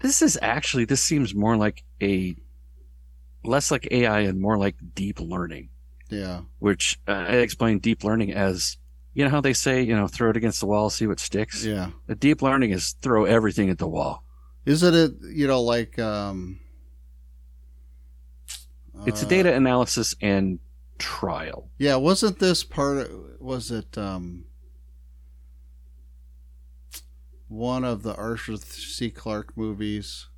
This is actually this seems more like a less like AI and more like deep learning.
Yeah.
which uh, I explain deep learning as you know how they say you know throw it against the wall, see what sticks.
Yeah.
The deep learning is throw everything at the wall.
Is it a you know like um
It's
uh,
a data analysis and trial.
Yeah, wasn't this part of, was it um one of the Arthur C. Clarke movies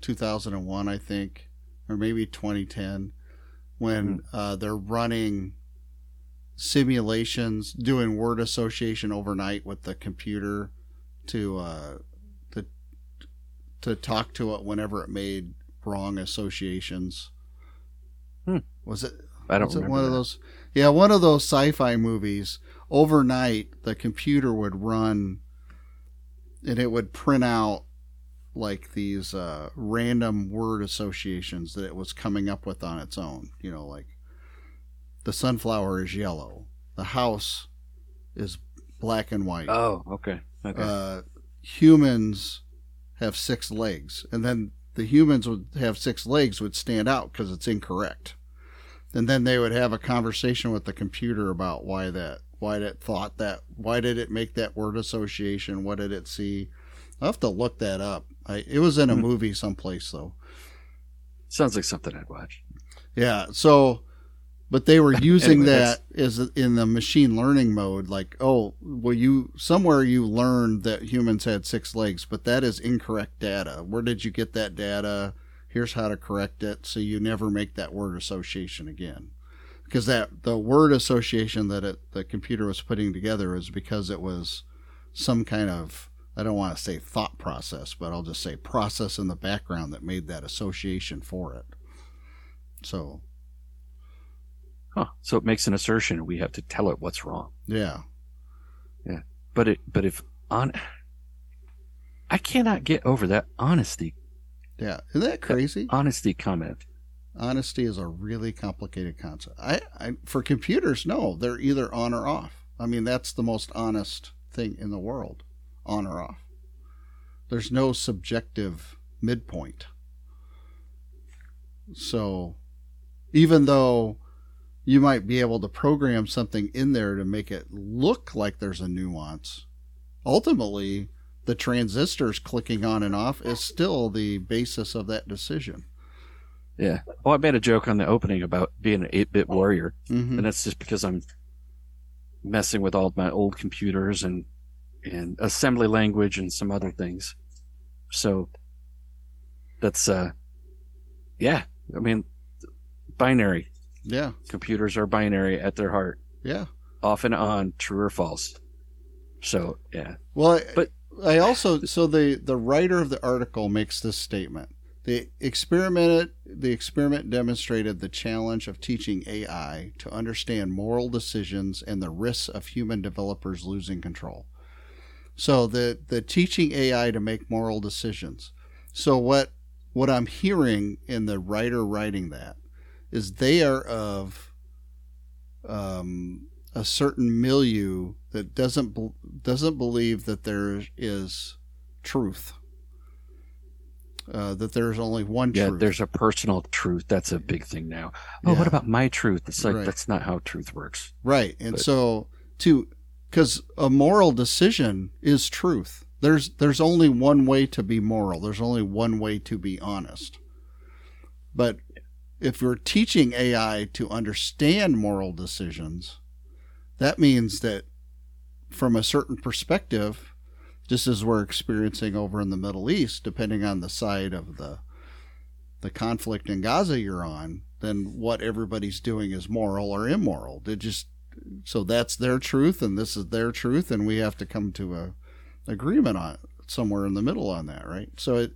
2001 I think or maybe 2010 when uh, they're running simulations doing word association overnight with the computer to uh to to talk to it whenever it made wrong associations
Hmm.
was it
I don't remember
one of those yeah one of those sci-fi movies overnight the computer would run and it would print out like these uh, random word associations that it was coming up with on its own you know like the sunflower is yellow the house is black and white.
Oh, okay, okay.
uh, humans have six legs, and then the humans would have six legs would stand out because it's incorrect, and then they would have a conversation with the computer about why that why it thought that why did it make that word association what did it see i'll have to look that up I, it was in a
Hmm.
movie someplace though
Sounds like something I'd watch.
Yeah. So, but they were using
Anyway,
that as in the machine learning mode. Like, oh, well, you somewhere you learned that humans had six legs, but that is incorrect data. Where did you get that data? Here's how to correct it, so you never make that word association again. Because that the word association that it, the computer was putting together is because it was some kind of I don't want to say thought process, but I'll just say process in the background that made that association for it. So
Huh. So it makes an assertion, and we have to tell it what's wrong.
Yeah, yeah,
But it, but if on, I cannot get over that honesty,
yeah, isn't that crazy?
honesty comment.
Honesty is a really complicated concept. I, I for computers, no, they're either on or off. I mean, that's the most honest thing in the world, on or off. There's no subjective midpoint. So, even though you might be able to program something in there to make it look like there's a nuance, ultimately, the transistors clicking on and off is still the basis of that decision.
Yeah. Oh, I made a joke on the opening about being an eight-bit warrior,
Mm-hmm.
and that's just because I'm messing with all my old computers and and assembly language and some other things. So that's uh, yeah. I mean, binary
Yeah,
computers are binary at their heart,
yeah.
off and on, true or false. So yeah,
Well,
But-
I also so the the writer of the article makes this statement. The experiment the experiment demonstrated the challenge of teaching AI to understand moral decisions and the risks of human developers losing control. So the the teaching AI to make moral decisions. So what what I'm hearing in the writer writing that is they are of um, a certain milieu that doesn't doesn't believe that there is truth. Uh, that there's only one
yeah.
truth.
There's a personal truth. That's a big thing now. Oh,
Yeah.
what about my truth? It's like
Right.
that's not how truth works.
Right. And
But-
so to cuz a moral decision is truth. There's there's only one way to be moral. There's only one way to be honest. But if we're teaching AI to understand moral decisions, that means that from a certain perspective, just as we're experiencing over in the Middle East, depending on the side of the the conflict in Gaza you're on, then what everybody's doing is moral or immoral. They just so that's their truth and this is their truth and we have to come to a agreement on somewhere in the middle on that, right? So it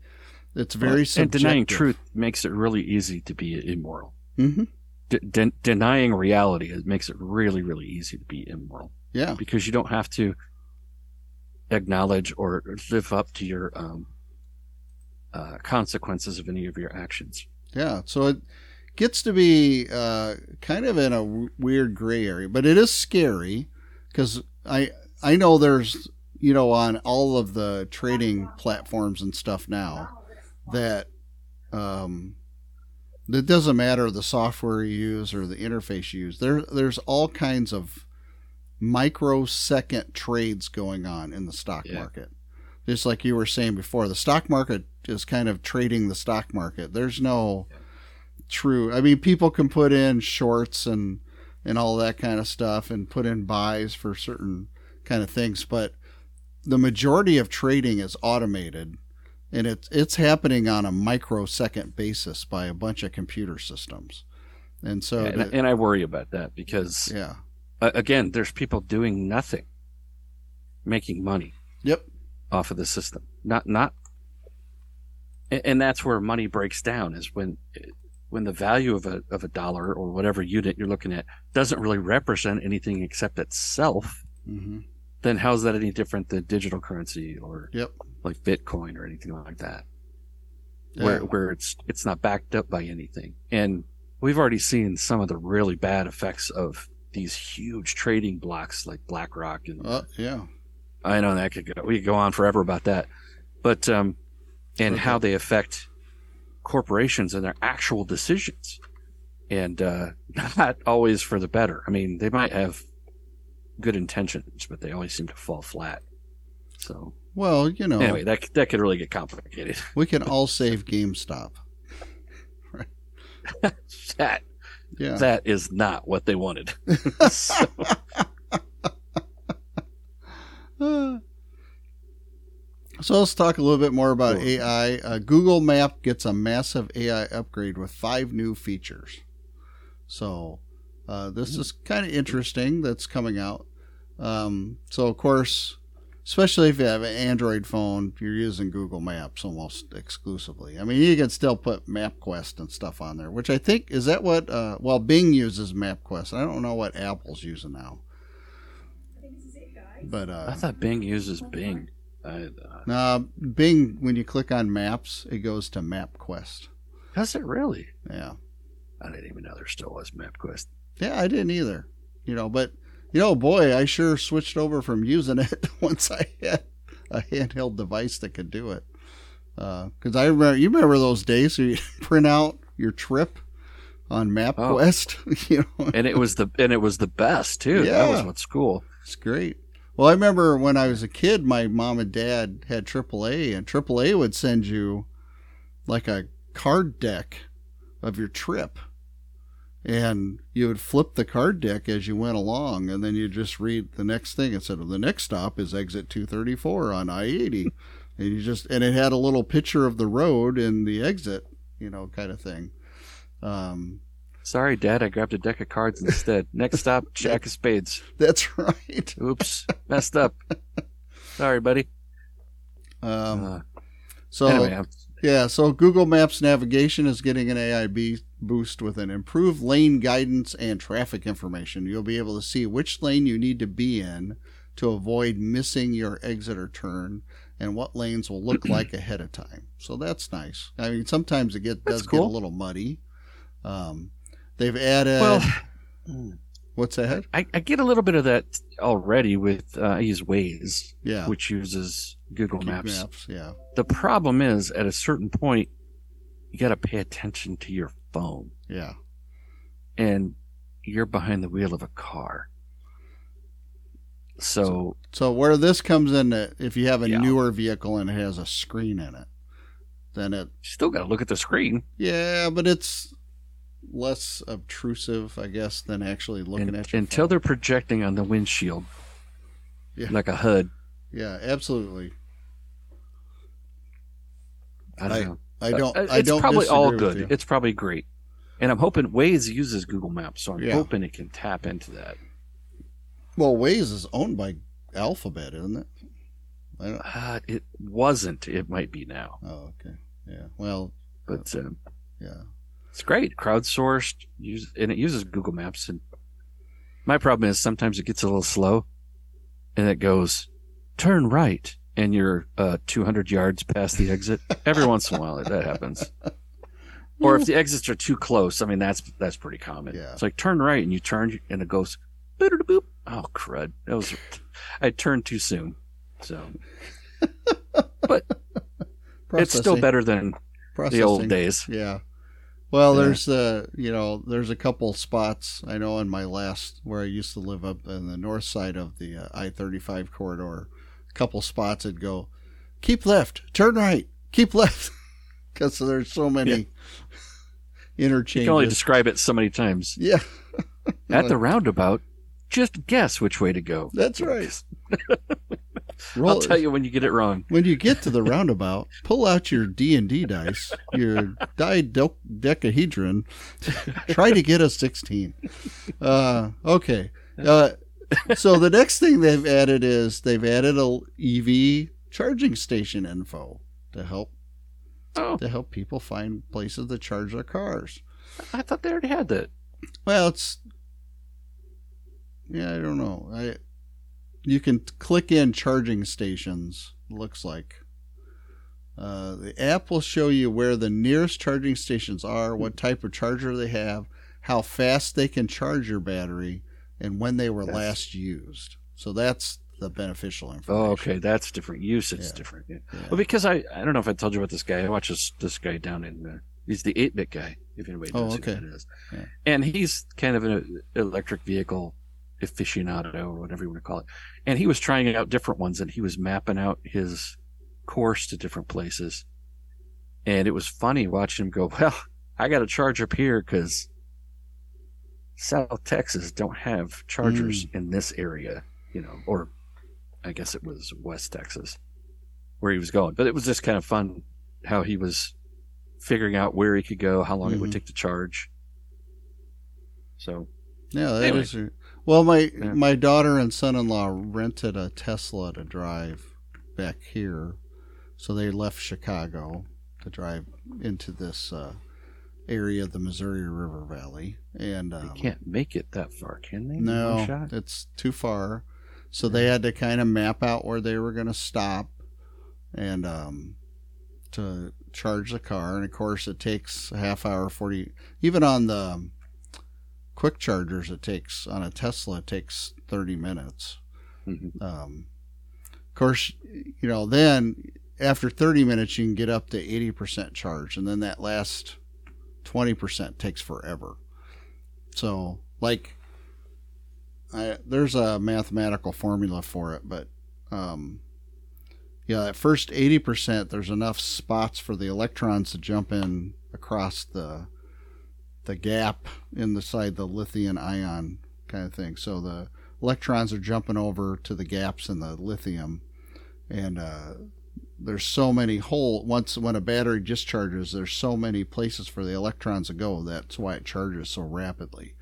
it's very
and
subjective.
denying truth makes it really easy to be immoral.
hmm
De- de- denying reality it makes it really really easy to be immoral
Yeah.
because you don't have to acknowledge or live up to your um, uh, consequences of any of your actions.
Yeah, so it gets to be uh, kind of in a w- weird gray area, but it is scary because I I know there's you know on all of the trading platforms and stuff now that um, it doesn't matter the software you use or the interface you use. There, there's all kinds of microsecond trades going on in the stock
Yeah.
market. Just like you were saying before, the stock market is kind of trading the stock market. There's no true. I mean, people can put in shorts and and all that kind of stuff and put in buys for certain kind of things, but the majority of trading is automated and it's it's happening on a microsecond basis by a bunch of computer systems. And so
and, and I worry about that because
yeah.
again, there's people doing nothing, making money
Yep.
off of the system. Not not, and, that's where money breaks down is when when the value of a of a dollar or whatever unit you're looking at doesn't really represent anything except itself.
hmm
Then how's that any different than digital currency or
Yep.
Like Bitcoin or anything like that?
Yeah.
where where it's it's not backed up by anything. And we've already seen some of the really bad effects of these huge trading blocks like BlackRock and
Uh, yeah.
I know that could go we could go on forever about that. But um and
Okay.
how they affect corporations and their actual decisions. And uh not always for the better. I mean, they might have good intentions, but they always seem to fall flat. So
Well, you know,
anyway, that that could really get complicated.
we can all save GameStop.
that
Yeah.
that is not what they wanted. So-
Uh, so let's talk a little bit more about
Cool.
AI. Uh, Google Map gets a massive AI upgrade with five new features. So uh, this is kind of interesting. That's coming out. Um, so of course, especially if you have an Android phone, you're using Google Maps almost exclusively. I mean, you can still put MapQuest and stuff on there, which I think is that what. Uh, well, Bing uses MapQuest. I don't know what Apple's using now. But uh,
I thought Bing uses Bing. I, uh,
Now, Bing, when you click on Maps, it goes to MapQuest.
does it really?
Yeah,
I didn't even know there still was MapQuest.
yeah, I didn't either. You know, but you know, boy, I sure switched over from using it once I had a handheld device that could do it. Uh, because I remember, you remember those days where you print out your trip on MapQuest. Oh. you know,
And it was the and it was the best too. That was what's cool.
It's great. Well, I remember when I was a kid, my mom and dad had AAA, and AAA would send you like a card deck of your trip. And you would flip the card deck as you went along, and then you just read the next thing. It said, the next stop is exit 234 on I 80. and you just, and it had a little picture of the road and the exit, you know, kind of thing. Um,
Sorry, Dad, I grabbed a deck of cards instead. Next stop, Jack of Spades.
that's right.
Oops, messed up. Sorry, buddy.
Um,
Uh,
so,
anyway,
Yeah, so Google Maps navigation is getting an AI be- boost with an improved lane guidance and traffic information. You'll be able to see which lane you need to be in to avoid missing your exit or turn and what lanes will look like ahead of time. So that's nice. I mean, sometimes it get,
That's
does get a little muddy. Um, they've added.
well,
what's that?
I, I get a little bit of that already with uh, I use Waze,
Yeah.
which uses Google
Google
Maps.
Maps. Yeah.
The problem is, at a certain point, you got to pay attention to your phone,
Yeah.
and you're behind the wheel of a car. So,
So where this comes in, uh, if you have a
Yeah.
newer vehicle and it has a screen in it, then it
you still got to look at the screen.
Yeah, but it's less obtrusive, I guess, than actually looking
And-
at your
until
phone.
they're projecting on the windshield,
Yeah.
like a HUD.
Yeah, absolutely.
I don't know.
I don't.
Uh,
I
it's
don't.
probably all good. It's probably great. And I'm hoping Waze uses Google Maps, so I'm
Yeah.
hoping it can tap into that.
Well, Waze is owned by Alphabet, isn't it? I don't,
Uh, it wasn't. It might be now,
oh, okay. Yeah. Well,
but um,
yeah.
it's great. Crowdsourced, use, and it uses Google Maps. And my problem is sometimes it gets a little slow, and it goes turn right, and you're uh, 200 yards past the exit. Every once in a while, that happens. Or if the exits are too close, I mean that's that's pretty common.
Yeah.
It's like turn right, and you turn, and it goes boop. Oh crud! That was I turned too soon. So But it's still better than the old days.
Yeah. Well,
Yeah.
there's uh, you know, there's a couple spots I know in my last where I used to live up in the north side of the uh, I-35 corridor. Couple spots would go, keep left, turn right, keep left, because there's so many
You
interchanges.
You can only describe it so many times.
yeah,
At the roundabout, just guess which way to go.
that's right.
I'll tell you when you get it wrong.
when you get to the roundabout, pull out your D and D dice, your dodecahedron. Try to get a sixteen. Uh, okay. Uh, so the next thing they've added is they've added a EV charging station info to help
Oh,
to help people find places to charge their cars.
I thought they already had that.
Well, it's yeah, I don't know. I you can click in charging stations. Looks like uh, the app will show you where the nearest charging stations are, what type of charger they have, how fast they can charge your battery, and when they were last used. So that's the beneficial information.
Oh, okay, that's different. Use it's
Yeah.
different. Yeah.
Yeah.
Well, because I I don't know if I told you about this guy. I watch this this guy down in uh, he's the eight bit guy. If anybody
Oh,
knows
okay.
who that is, and he's kind of an electric vehicle aficionado or whatever you want to call it. And he was trying out different ones, and he was mapping out his course to different places. And it was funny watching him go. Well, I got to charge up here because South Texas don't have chargers in this area, you know, or I guess it was West Texas where he was going. But it was just kind of fun how he was figuring out where he could go, how long it would
Mhm.
take to charge. So,
Yeah, that
Anyway.
is. Well, my
Yeah.
my daughter and son-in-law rented a Tesla to drive back here, so they left Chicago to drive into this uh, area of the Missouri River Valley, and um,
they can't make it that far, can they?
no, it's too far. So they had to kind of map out where they were going to stop, and um, to charge the car. And of course, it takes a half hour, forty. Even on the um, quick chargers, it takes on a Tesla, it takes thirty minutes.
Mhm.
Um, of course, you know then after thirty minutes, you can get up to eighty percent charge, and then that last twenty percent takes forever. So, like I, there's a mathematical formula for it, but um, yeah, at first eighty percent, there's enough spots for the electrons to jump in across the the gap in the side the lithium ion kind of thing. So the electrons are jumping over to the gaps in the lithium, and uh, there's so many hole once when a battery discharges, there's so many places for the electrons to go. That's why it charges so rapidly.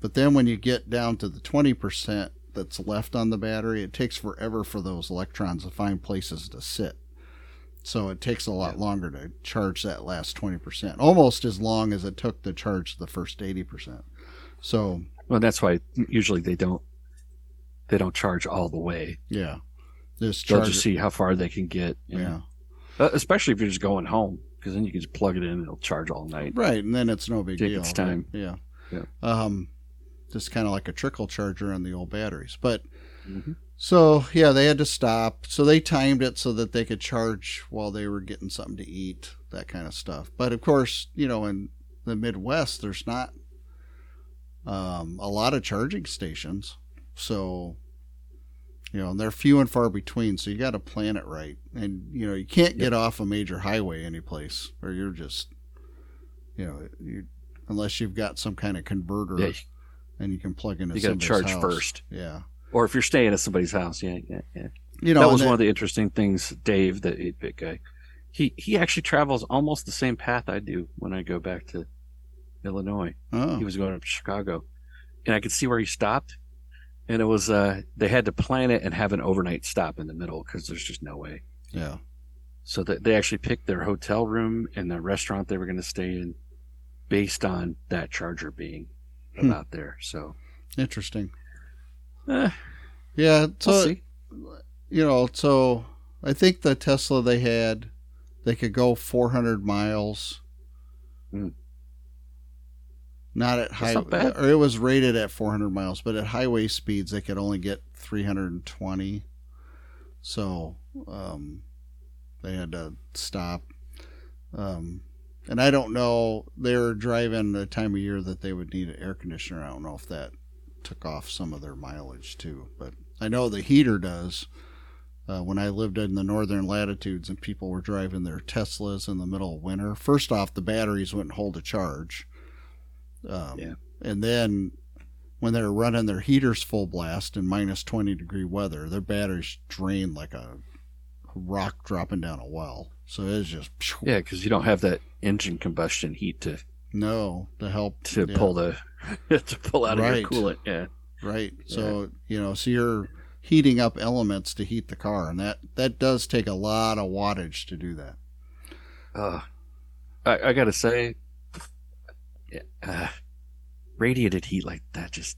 But then when you get down to the 20% that's left on the battery, it takes forever for those electrons to find places to sit. So it takes a lot
Yeah.
longer to charge that last 20%, almost as long as it took to charge the first 80%. So,
Well, that's why usually they don't they don't charge all the way.
yeah. Just
They'll
charge
just see how far they can get. you
Yeah.
know. Uh, especially if you're just going home, because then you can just plug it in and it'll charge all night.
Right, and then it's no big
Take
deal.
its time.
Yeah.
Yeah.
Um, just kind of like a trickle charger on the old batteries. But
Mhm.
so yeah, they had to stop. So they timed it so that they could charge while they were getting something to eat, that kind of stuff. But of course, you know, in the Midwest, there's not um, a lot of charging stations. So you know, and they're few and far between. So you got to plan it right, and you know, you can't get off a major highway anyplace, or you're just, you know, you unless you've got some kind of converter
Yeah,
and you can plug into
you got to charge
house.
first,
Yeah,
or if you're staying at somebody's house, yeah, yeah, yeah.
you know
that was
that-
one of the interesting things. Dave, the eight bit guy, he he actually travels almost the same path I do when I go back to Illinois.
oh,
He was going up to Chicago, and I could see where he stopped. And it was uh, they had to plan it and have an overnight stop in the middle because there's just no way.
yeah,
So that they actually picked their hotel room and the restaurant they were going to stay in based on that charger being
Hmm.
about there. So
interesting.
eh,
Yeah, so
we'll
you know, so I think the Tesla they had, they could go 400 miles.
Hmm.
Not at high,
not
or it was rated at 400 miles, but at highway speeds they could only get 320. So um, they had to stop. Um, and I don't know. They're driving the time of year that they would need an air conditioner. I don't know if that took off some of their mileage too, but I know the heater does. Uh, when I lived in the northern latitudes and people were driving their Teslas in the middle of winter, first off, the batteries wouldn't hold a charge. Um,
Yeah.
And then when they're running their heaters full blast in minus 20 degree weather, their batteries drain like a rock dropping down a well. So it's just
Yeah, because you don't have that engine combustion heat to
no to help
to
yeah,
pull the to pull out of
Right.
your coolant. Yeah.
right. So you know, so you're heating up elements to heat the car, and that that does take a lot of wattage to do that.
Uh, I, I gotta say, yeah, uh, radiated heat like that just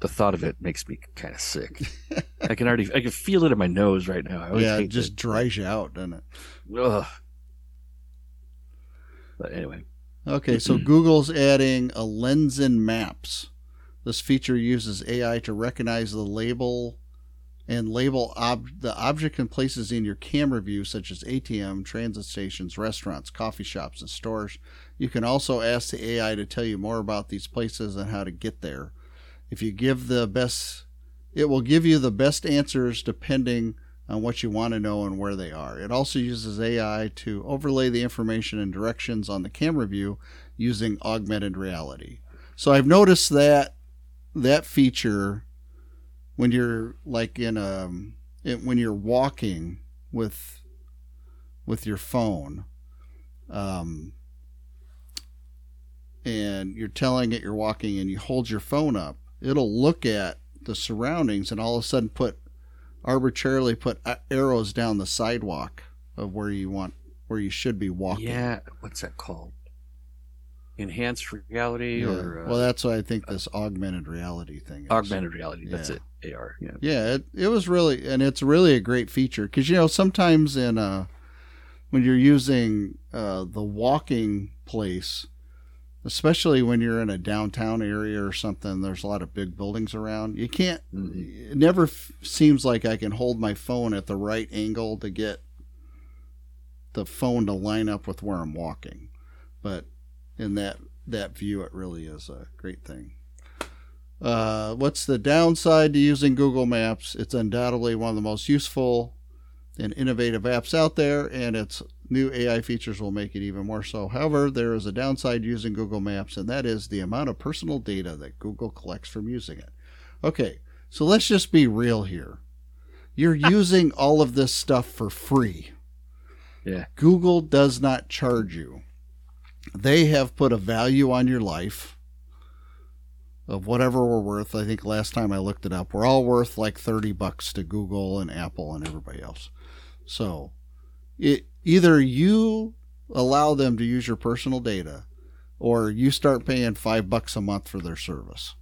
the thought of it makes me kind of sick. I can already I can feel it in my nose right now. I always
Yeah, it just
that.
dries you out, doesn't it?
Ugh. But anyway,
Okay, so Google's adding a lens in maps. This feature uses AI to recognize the label and label ob- the object and places in your camera view, such as ATM, transit stations, restaurants, coffee shops, and stores. You can also ask the AI to tell you more about these places and how to get there. If you give the best, it will give you the best answers depending on what you want to know and where they are. It also uses AI to overlay the information and directions on the camera view using augmented reality. So I've noticed that that feature when you're like in a it, when you're walking with with your phone um and you're telling it you're walking and you hold your phone up it'll look at the surroundings and all of a sudden put arbitrarily put arrows down the sidewalk of where you want where you should be walking
yeah, what's that called? Enhanced reality
Yeah.
or uh,
well, that's why I think this augmented reality thing is.
augmented reality? That's
Yeah.
it. AR. Yeah.
Yeah, it, it was really, and it's really a great feature because you know sometimes in uh when you're using uh the walking place, especially when you're in a downtown area or something, there's a lot of big buildings around. You can't.
Mhm.
It never f- seems like I can hold my phone at the right angle to get the phone to line up with where I'm walking, but in that that view, it really is a great thing. Uh, what's the downside to using Google Maps? It's undoubtedly one of the most useful and innovative apps out there, and its new AI features will make it even more so. However, there is a downside using Google Maps, and that is the amount of personal data that Google collects from using it. Okay, so let's just be real here. You're ah. using all of this stuff for free.
Yeah.
Google does not charge you. They have put a value on your life of whatever we're worth. I think last time I looked it up, we're all worth like 30 bucks to Google and Apple and everybody else. So, it either you allow them to use your personal data or you start paying 5 bucks a month for their service.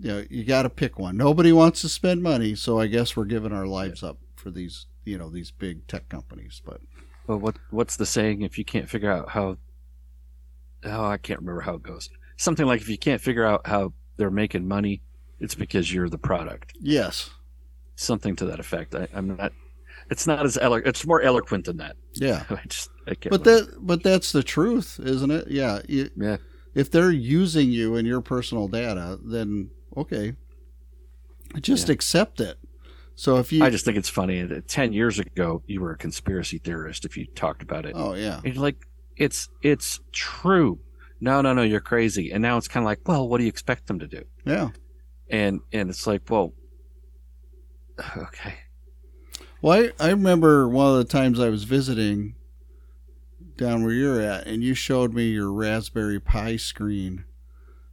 You know, you got to pick one. Nobody wants to spend money, so I guess we're giving our lives up for these, you know, these big tech companies, but
Well, what what's the saying? If you can't figure out how, oh, I can't remember how it goes. Something like if you can't figure out how they're making money, it's because you're the product.
yes.
Something to that effect. I, I'm not. It's not as elo- It's more eloquent than that.
Yeah.
I just. I can't.
But that but that's the truth, isn't it? Yeah. You,
Yeah.
If they're using you and your personal data, then okay. Just
Yeah.
accept it. So if you
I just think it's funny that ten years ago you were a conspiracy theorist if you talked about it.
Oh yeah.
And you're like, it's it's true. No, no, no, you're crazy. And now it's kind of like, well, what do you expect them to do?
Yeah.
And and it's like, well, okay,
Well, I, I remember one of the times I was visiting down where you're at, and you showed me your Raspberry Pi screen.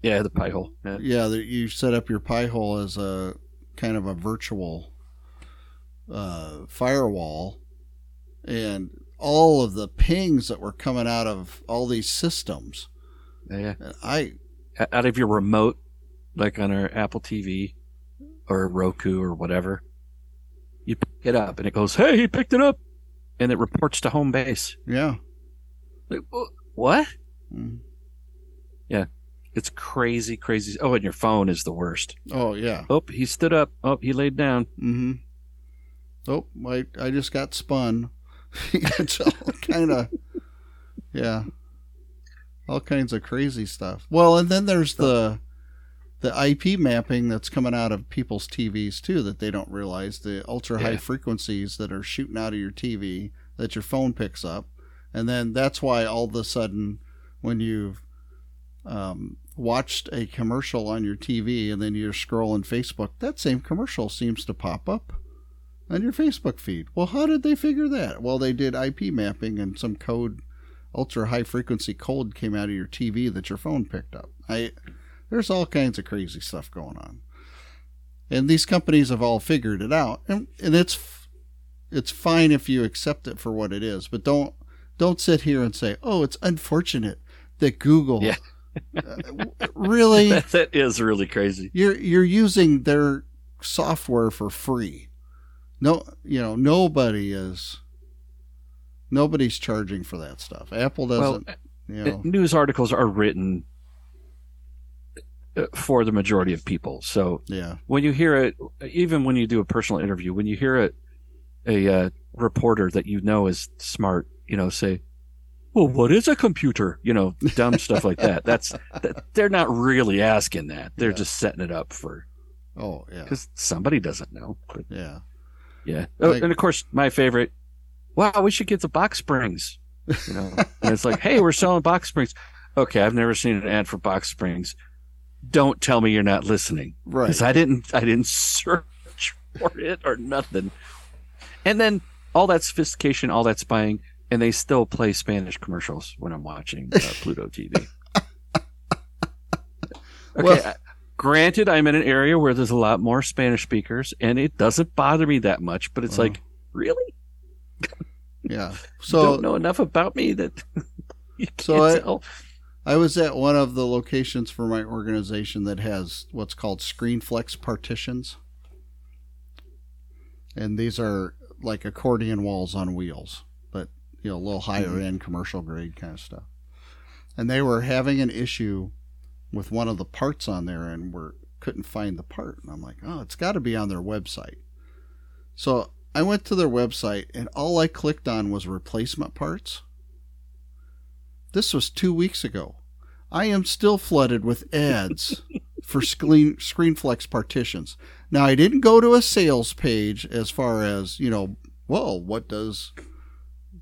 yeah, the Pi hole. Yeah.
Yeah, that you set up your Pi hole as a kind of a virtual uh, firewall, and all of the pings that were coming out of all these systems.
yeah.
And I
out of your remote, like on our Apple TV or Roku or whatever, you pick it up and it goes, "Hey, he picked it up," and it reports to home base.
yeah.
Like, what?
Mm.
It's crazy, crazy. Oh, and your phone is the worst.
Oh yeah.
Oh, he stood up. Oh, he laid down.
Mm-hmm. Oh, I I just got spun. it's all kind of Yeah. All kinds of crazy stuff. Well, and then there's the the IP mapping that's coming out of people's TVs too that they don't realize the ultra high
Yeah.
frequencies that are shooting out of your TV that your phone picks up, and then that's why all of a sudden when you've um, watched a commercial on your TV and then you're scrolling Facebook, that same commercial seems to pop up on your Facebook feed. Well, how did they figure that? Well, they did IP mapping and some code, ultra high frequency code came out of your TV that your phone picked up. I there's all kinds of crazy stuff going on, and these companies have all figured it out, and and it's it's fine if you accept it for what it is, but don't don't sit here and say, oh, it's unfortunate that Google.
Yeah.
Uh, really
That, that is really crazy.
you're you're using their software for free. No, you know nobody is. Nobody's charging for that stuff. Apple doesn't. you know,
news articles are written uh, for the majority of people. So
yeah,
when you hear it, even when you do a personal interview, when you hear it, a uh, reporter that you know is smart, you know, say, "Well, what is a computer?" You know, dumb stuff like that. That's that, they're not really asking that. They're
Yeah.
just setting it up for
oh yeah,
because somebody doesn't know. But
yeah,
yeah, Oh, and of course, my favorite. Wow, we should get the box springs. You know, and it's like, hey, we're selling box springs. Okay, I've never seen an ad for box springs. Don't tell me you're not listening
right.
because I didn't I didn't search for it or nothing. And then all that sophistication, all that spying, and they still play Spanish commercials when I'm watching uh, Pluto TV. Okay,
Well-
uh, granted, I'm in an area where there's a lot more Spanish speakers, and it doesn't bother me that much. But it's
Uh-huh.
like, really,
yeah.
you
So
don't know enough about me that you can't
So I-
tell.
I was at one of the locations for my organization that has what's called ScreenFlex partitions. And these are like accordion walls on wheels, but you know, a little higher mm-hmm. end commercial grade kind of stuff. And they were having an issue with one of the parts on there and were couldn't find the part. And I'm like, "Oh, it's got to be on their website." So, I went to their website and all I clicked on was replacement parts. This was two weeks ago. I am still flooded with ads for screen ScreenFlex partitions. Now I didn't go to a sales page as far as you know. Well, what does?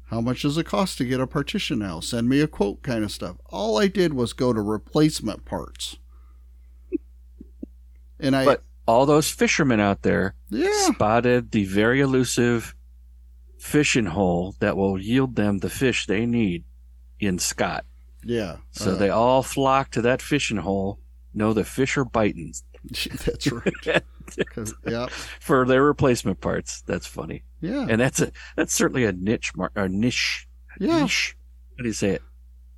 How much does it cost to get a partition now? Send me a quote, kind of stuff. All I did was go to replacement parts, and I
But all those fishermen out there
yeah
spotted the very elusive fishing hole that will yield them the fish they need in Scott.
yeah.
So
Uh,
they all flock to that fishing hole, know the fish are biting
that's right. yeah,
for their replacement parts. That's funny,
yeah,
and that's a that's certainly a niche mar- or niche
yeah.
niche. What do you say it?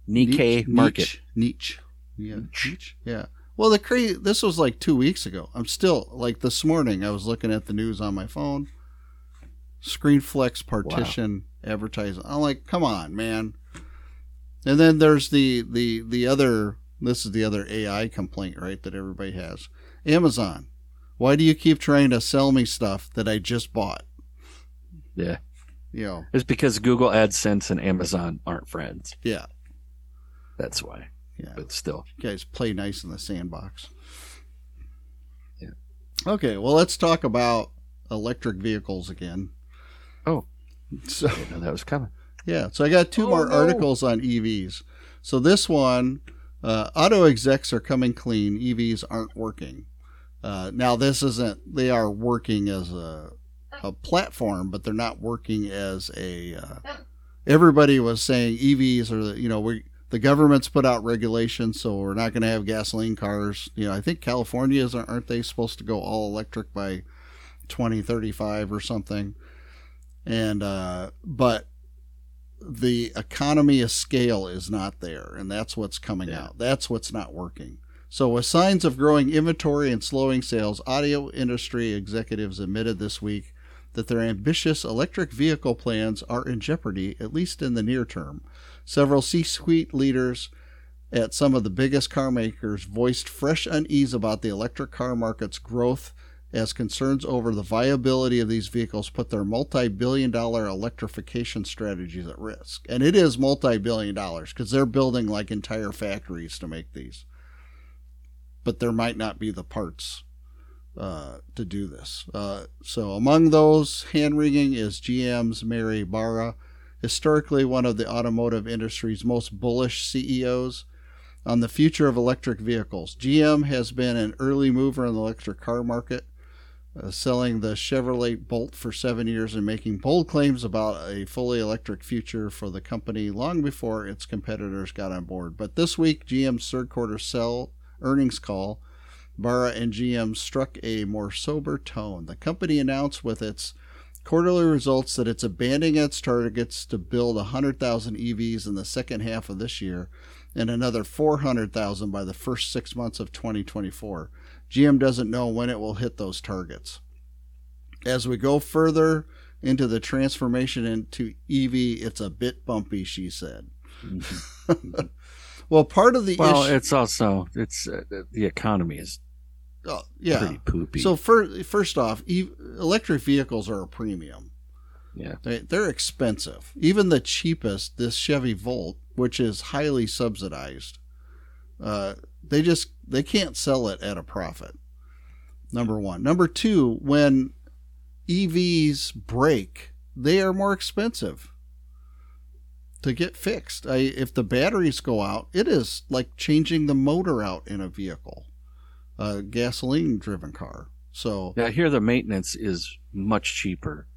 Nikkei
Niche-
market.
Niche. Yeah.
Niche.
Yeah. Well, the cra- this was like two weeks ago. I'm still like this morning. I was looking at the news on my phone. ScreenFlex partition advertising. I'm like, come on, man. And then there's the the the other. This is the other AI complaint, right? That everybody has. Amazon. Why do you keep trying to sell me stuff that I just bought?
Yeah,
You know.
it's because Google AdSense and Amazon aren't friends.
Yeah.
That's why.
Yeah.
But still,
You guys play nice in the sandbox.
Yeah.
Okay, well, let's talk about electric vehicles again.
Oh.
So,
I didn't know that was coming.
Yeah, so I got two
Oh,
more
no.
articles on EVs. So, this one uh, auto execs are coming clean, EVs aren't working. Uh, now, this isn't, they are working as a, a platform, but they're not working as a. Uh, everybody was saying EVs are, the- you know, we the government's put out regulations, so we're not going to have gasoline cars. You know, I think California's aren't aren't they supposed to go all electric by 2035 or something? And uh, but the economy of scale is not there, and that's what's coming
Yeah.
out. That's what's not working. So, with signs of growing inventory and slowing sales, audio industry executives admitted this week that their ambitious electric vehicle plans are in jeopardy, at least in the near term. Several C suite leaders at some of the biggest car makers voiced fresh unease about the electric car market's growth as concerns over the viability of these vehicles put their multi billion dollar electrification strategies at risk. And it is multi billion dollars because they're building like entire factories to make these. But there might not be the parts uh, to do this. Uh, so among those, hand wringing is GM's Mary Barra, historically one of the automotive industry's most bullish CEOs on the future of electric vehicles. GM has been an early mover in the electric car market, uh, selling the Chevrolet Bolt for seven years and making bold claims about a fully electric future for the company long before its competitors got on board. But this week, GM's third quarter sell earnings call Barra and GM struck a more sober tone. The company announced with its quarterly results that it's abandoning its targets to build 100,000 EVs in the second half of this year and another 400,000 by the first six months of 2024. GM doesn't know when it will hit those targets. As we go further into the transformation into EV, it's a bit bumpy, she said. Mm-hmm. well, part of the
well, issue, it's also it's uh, the economy is
uh, yeah
pretty poopy.
So for, first off, e- electric vehicles are a premium.
Yeah,
they, they're expensive. Even the cheapest, this Chevy Volt, which is highly subsidized, uh, they just they can't sell it at a profit. Number one. Number two, when EVs break, they are more expensive to get fixed. I, if the batteries go out, it is like changing the motor out in a vehicle, a gasoline driven car. So
yeah, here the maintenance is much cheaper,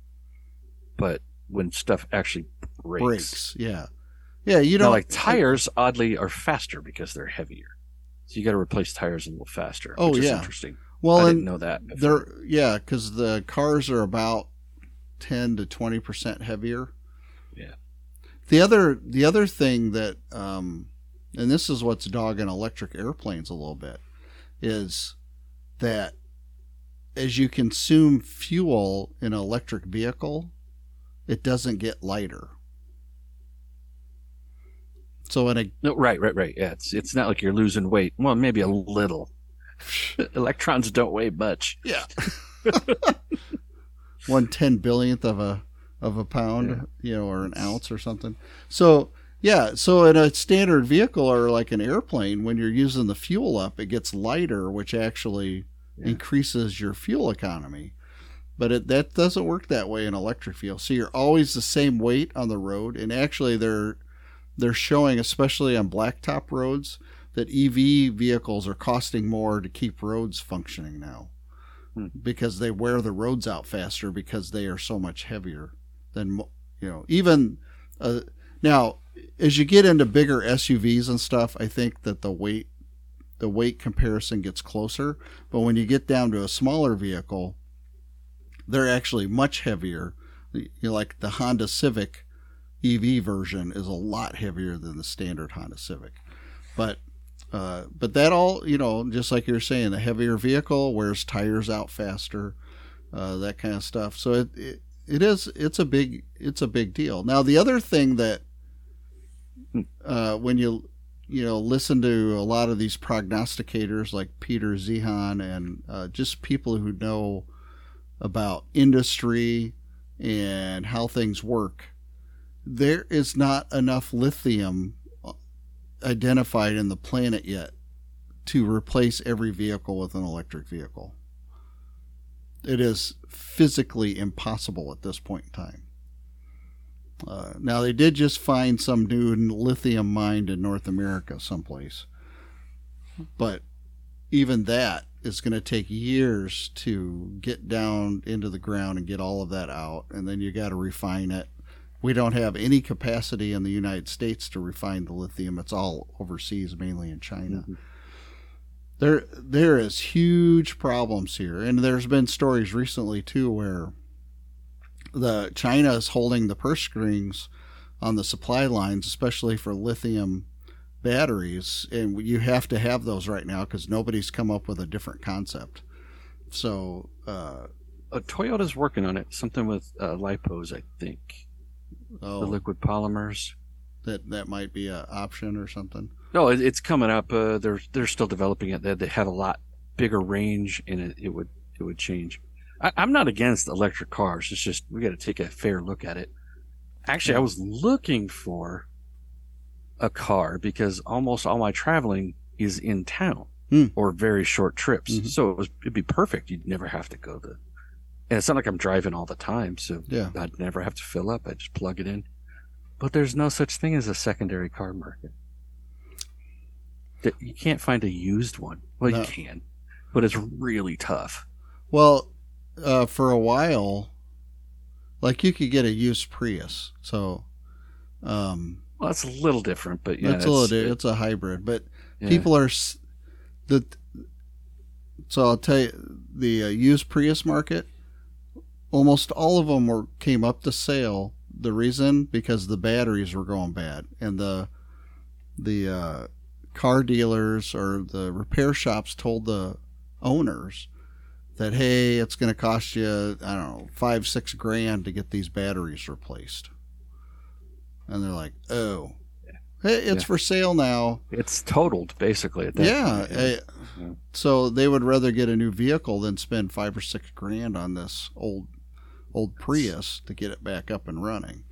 but when stuff actually breaks, breaks
yeah, yeah, you know,
like tires oddly are faster because they're heavier. So you got to replace tires a little faster.
Oh yeah,
interesting.
Well,
I didn't know that.
Before. They're yeah, because the cars are about ten to twenty percent heavier.
Yeah.
The other the other thing that, um, and this is what's dogging electric airplanes a little bit, is that as you consume fuel in an electric vehicle, it doesn't get lighter. So in a
no, right, right, right. Yeah, it's it's not like you're losing weight. Well, maybe a little. Electrons don't weigh much.
Yeah. One ten billionth of a of a pound, yeah. you know, or an ounce or something. So yeah, so in a standard vehicle or like an airplane, when you're using the fuel up, it gets lighter, which actually yeah. increases your fuel economy. But it, that doesn't work that way in electric fuel. So you're always the same weight on the road, and actually they're they're showing, especially on blacktop roads, that EV vehicles are costing more to keep roads functioning now hmm. because they wear the roads out faster because they are so much heavier than you know even uh, now as you get into bigger SUVs and stuff I think that the weight the weight comparison gets closer but when you get down to a smaller vehicle they're actually much heavier you know, like the Honda Civic EV version is a lot heavier than the standard Honda Civic. But uh, but that all you know, just like you're saying, the heavier vehicle wears tires out faster, uh, that kind of stuff. So it, it it is it's a big it's a big deal. Now the other thing that uh, when you you know listen to a lot of these prognosticators like Peter Zeihan and uh, just people who know about industry and how things work there is not enough lithium identified in the planet yet to replace every vehicle with an electric vehicle. It is physically impossible at this point in time. Uh, now, they did just find some new lithium mine in North America someplace. But even that is going to take years to get down into the ground and get all of that out. And then you got to refine it we don't have any capacity in the United States to refine the lithium. It's all overseas, mainly in China. Mm-hmm. There, there is huge problems here, and there's been stories recently too where the China is holding the purse strings on the supply lines, especially for lithium batteries, and you have to have those right now because nobody's come up with a different concept. So, uh,
uh, Toyota's working on it. Something with uh, lipos, I think oh, the liquid polymers.
That that might be an option or something.
No, it, it's coming up. Uh, they're they're still developing it. They, they have a lot bigger range, and it, it would it would change. I, I'm not against electric cars. It's just we got to take a fair look at it. Actually, I was looking for a car because almost all my traveling is in town
Hmm.
or very short trips.
Mhm.
So it was it'd be perfect. You'd never have to go to. And it's not like I'm driving all the time, so
Yeah.
I'd never have to fill up. I just plug it in. But there's no such thing as a secondary car market. You can't find a used one. Well,
No.
you can, but it's really tough.
Well, uh, for a while, like you could get a used Prius. So, um,
Well, it's a little different, but yeah,
it's a little, it's a hybrid, but
yeah.
people are the. So I'll tell you, the uh, used Prius market, almost all of them were came up to sale. The reason because the batteries were going bad, and the the uh, car dealers or the repair shops told the owners that hey, it's going to cost you I don't know five six grand to get these batteries replaced, and they're like, oh, hey, it's
Yeah.
for sale now.
It's totaled basically at that
Yeah.
point. Yeah.
So they would rather get a new vehicle than spend five or six grand on this old old Prius to get it back up and running.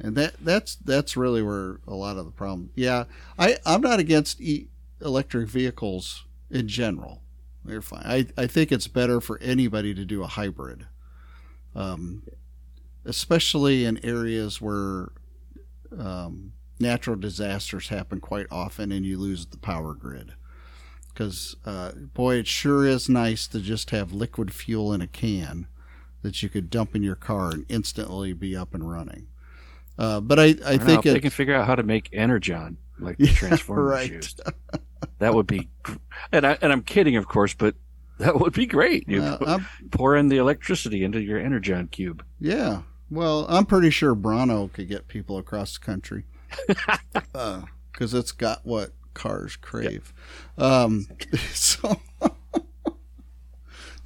And that that's that's really where a lot of the problem. Yeah, I I'm not against e- electric vehicles in general. They're fine. I I think it's better for anybody to do a hybrid, um, especially in areas where um, natural disasters happen quite often and you lose the power grid. Because uh, boy, it sure is nice to just have liquid fuel in a can that you could dump in your car and instantly be up and running. Uh, but I, I,
I don't know,
think
if they can figure out how to make energon like the
Yeah,
Transformers
right.
used. That would be, and I and I'm kidding, of course, but that would be great. You
uh,
pour in the electricity into your energon cube.
Yeah. Well, I'm pretty sure Brawndo could get people across the country because it's got what cars crave. Um, so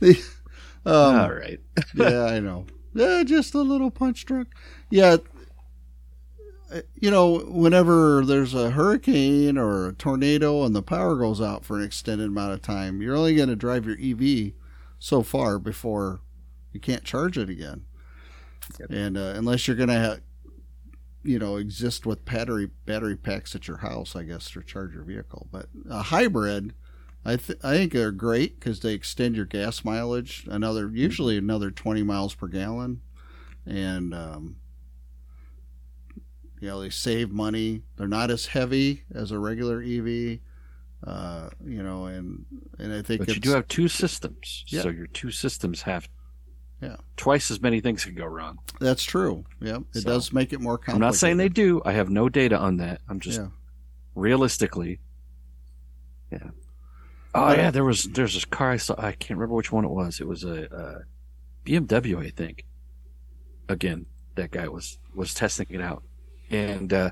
the um,
All right.
yeah, I know. Yeah, just a little punch drunk. Yeah, uh, you know, whenever there's a hurricane or a tornado and the power goes out for an extended amount of time, you're only going to drive your EV so far before you can't charge it again.
Yep.
And uh, unless you're going to, ha- you know, exist with battery battery packs at your house, I guess, to charge your vehicle. But a hybrid. I, th- I think they're great because they extend your gas mileage another usually another 20 miles per gallon and um, you know they save money they're not as heavy as a regular ev uh, you know and and i think
But
it's,
you do have two systems,
Yeah.
so your two systems have
Yeah.
twice as many things can go wrong.
that's true yeah it
So,
does make it more complicated
I'm not saying they do. I have no data on that. I'm just
yeah
realistically. Yeah. Oh yeah, there was there's this car I saw. I can't remember which one it was. It was a, uh BMW, I think. Again, that guy was was testing it out, and uh,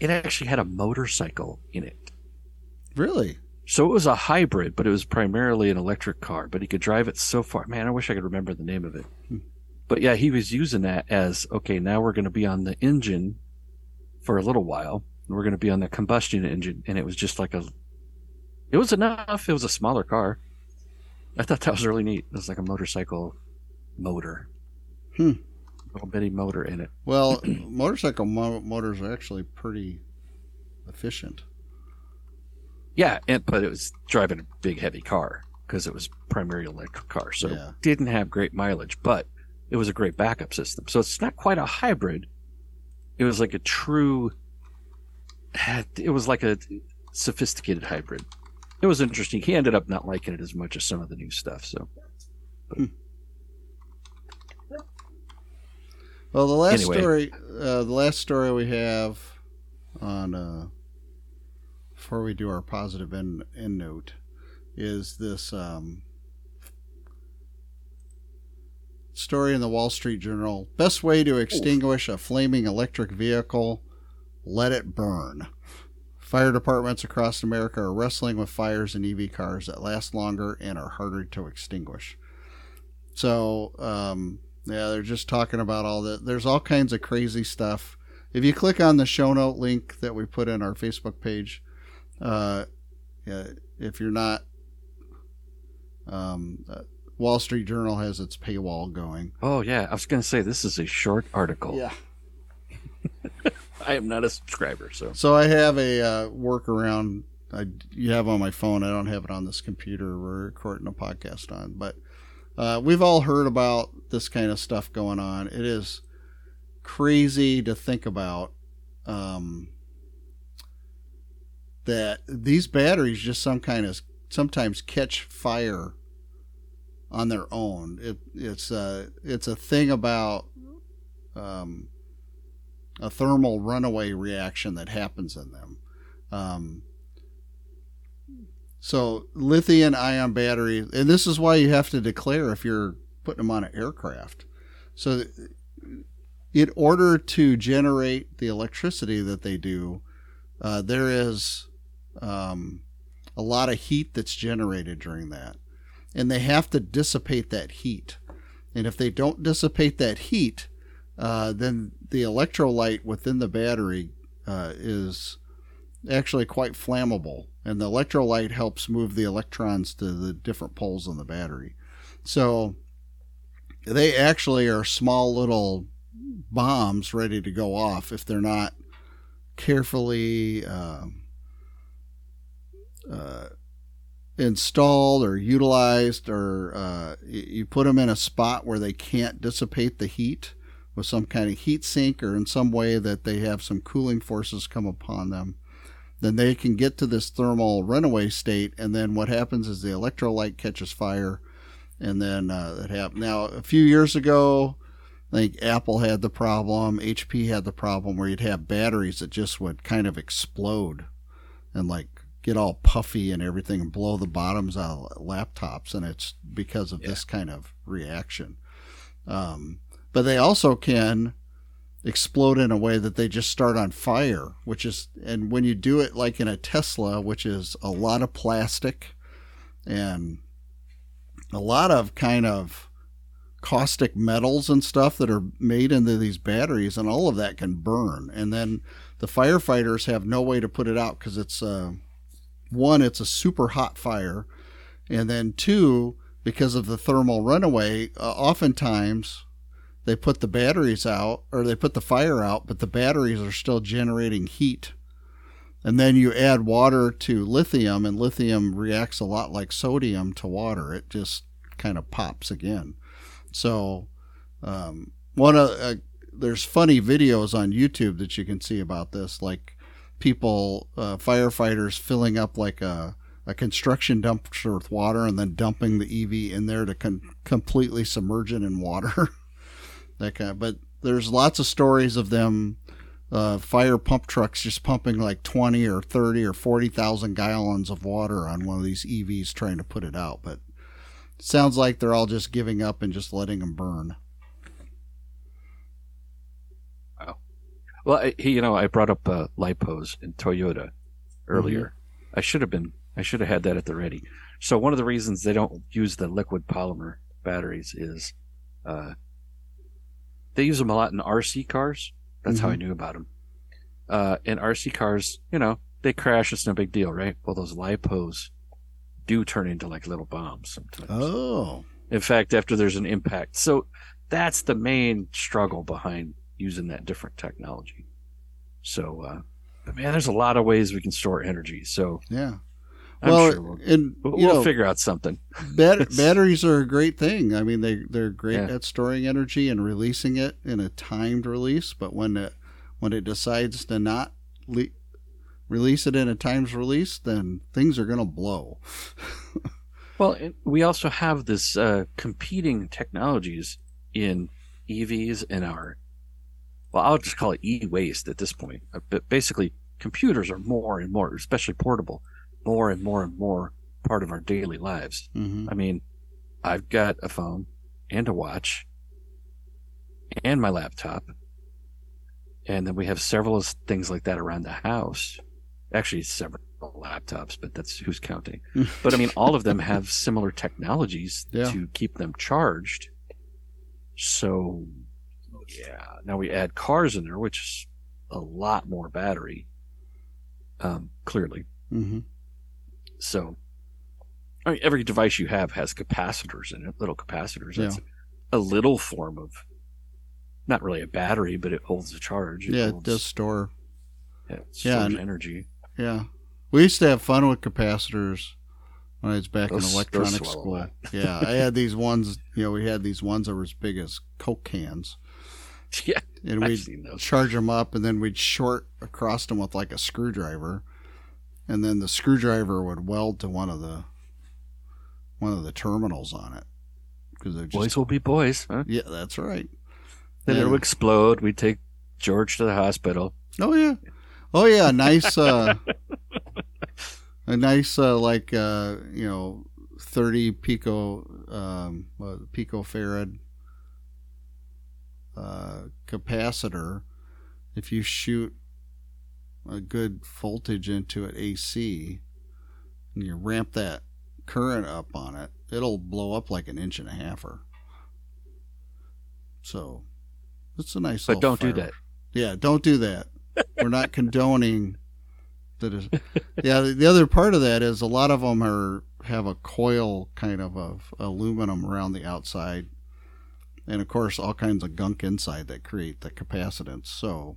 it actually had a motorcycle in it.
really
So it was a hybrid, but it was primarily an electric car. But he could drive it so far. Man, I wish I could remember the name of it.
Hmm.
But yeah, he was using that as okay. Now we're going to be on the engine for a little while. and We're going to be on the combustion engine, and it was just like a. It was enough. It was a smaller car. I thought that was really neat. It was like a motorcycle motor.
Hmm.
Little bitty motor in it.
well motorcycle mo- motors are actually pretty efficient
Yeah, and, but it was driving a big heavy car because it was primarily electric car, so
Yeah.
it didn't have great mileage, but it was a great backup system. So it's not quite a hybrid. It was like a true. It was like a sophisticated hybrid. It was interesting. He ended up not liking it as much as some of the new stuff. So
Well, the last
Anyway.
story, uh, the last story we have on uh, before we do our positive end, end note is this um, story in the Wall Street Journal. Best way to extinguish a flaming electric vehicle: let it burn. Fire departments across America are wrestling with fires in EV cars that last longer and are harder to extinguish. So, um, yeah, they're just talking about all that. There's all kinds of crazy stuff. If you click on the show note link that we put in our Facebook page, uh, yeah, if you're not um, uh, Wall Street Journal has its paywall going.
Oh yeah, I was going to say this is a short article.
Yeah.
I am not a subscriber, so
So I have a uh, workaround. I you have on my phone. I don't have it on this computer we're recording a podcast on, but uh, we've all heard about this kind of stuff going on. It is crazy to think about um, that these batteries just some kind of sometimes catch fire on their own. It, it's a it's a thing about um, a thermal runaway reaction that happens in them. Um, so lithium ion battery, and this is why you have to declare if you're putting them on an aircraft. So, in order to generate the electricity that they do, uh, there is um, a lot of heat that's generated during that, and they have to dissipate that heat. And if they don't dissipate that heat, uh, then the electrolyte within the battery uh, is actually quite flammable, and the electrolyte helps move the electrons to the different poles in the battery. So they actually are small little bombs ready to go off if they're not carefully uh, uh, installed or utilized, or uh, you put them in a spot where they can't dissipate the heat with some kind of heat sink or in some way that they have some cooling forces come upon them then they can get to this thermal runaway state and then what happens is the electrolyte catches fire and then uh, it happens now a few years ago i think apple had the problem hp had the problem where you'd have batteries that just would kind of explode and like get all puffy and everything and blow the bottoms out of laptops and it's because of
Yeah.
this kind of reaction um, but they also can explode in a way that they just start on fire, which is, and when you do it like in a Tesla, which is a lot of plastic and a lot of kind of caustic metals and stuff that are made into these batteries, and all of that can burn. And then the firefighters have no way to put it out because it's uh, one, it's a super hot fire, and then two, because of the thermal runaway, uh, oftentimes they put the batteries out or they put the fire out, but the batteries are still generating heat. And then you add water to lithium, and lithium reacts a lot like sodium to water. It just kind of pops again. So, um, one of uh, there's funny videos on YouTube that you can see about this, like people, uh, firefighters filling up like a a construction dumpster with water and then dumping the EV in there to con- completely submerge it in water. that kind of, but there's lots of stories of them uh, fire pump trucks just pumping like 20 or 30 or 40,000 gallons of water on one of these EVs trying to put it out. But it sounds like they're all just giving up and just letting them burn.
Well, I, he- you know, I brought up uh, lipos in Toyota earlier. I should have been, I should have had that at the ready. So one of the reasons they don't use the liquid polymer batteries is uh, they use them a lot in RC cars. That's how I knew about them. Uh, in RC cars, you know, they crash. It's no big deal, right? Well, those lipos do turn into like little bombs sometimes.
Oh,
In fact, after there's an impact. So that's the main struggle behind using that different technology. So, uh, but man, there's a lot of ways we can store energy. So
yeah.
I'm
well,
sure we'll,
and
we'll, we'll
know,
figure out something.
bat- batteries are a great thing. I mean, they they're great
Yeah.
at storing energy and releasing it in a timed release. But when it when it decides to not le- release it in a timed release, then things are going to blow.
Well, we also have this uh, competing technologies in EVs and our, well, I'll just call it e-waste at this point. Uh, But basically, computers are more and more, especially portable, more and more and more part of our daily lives.
hmm
I mean, I've got a phone and a watch and my laptop. And then we have several things like that around the house. Actually, several laptops, but that's who's counting. but I mean, all of them have similar technologies
Yeah.
to keep them charged. So, yeah. Now we add cars in there, which is a lot more battery, um, clearly.
hmm
So, I mean, every device you have has capacitors in it, little capacitors.
Yeah.
That's a little form of, not really a battery, but it holds a charge.
yeah, it does store.
yeah, it
Yeah, and-
energy.
Yeah, we used to have fun with capacitors when I was back
Those-
in electronics school. yeah, I had these ones. You know, we had these ones that were as big as Coke cans,
Yeah,
and we'd charge them up, and then we'd short across them with like a screwdriver, and then the screwdriver would weld to one of the one of the terminals on it because they're just
Boys will be boys. Huh?
yeah, that's right.
Then
Yeah.
it'll explode. We take George to the hospital.
Oh yeah, oh yeah, nice. uh A nice uh, like uh, you know thirty pico um, what, picofarad uh, capacitor. If you shoot a good voltage into it AC, and you ramp that current up on it, it'll blow up like an inch and a halfer. So it's a nice.
But don't do that.
Yeah, don't do that. We're not condoning that. Is, yeah, the other part of that is a lot of them are have a coil kind of of aluminum around the outside, and of course all kinds of gunk inside that create the capacitance. So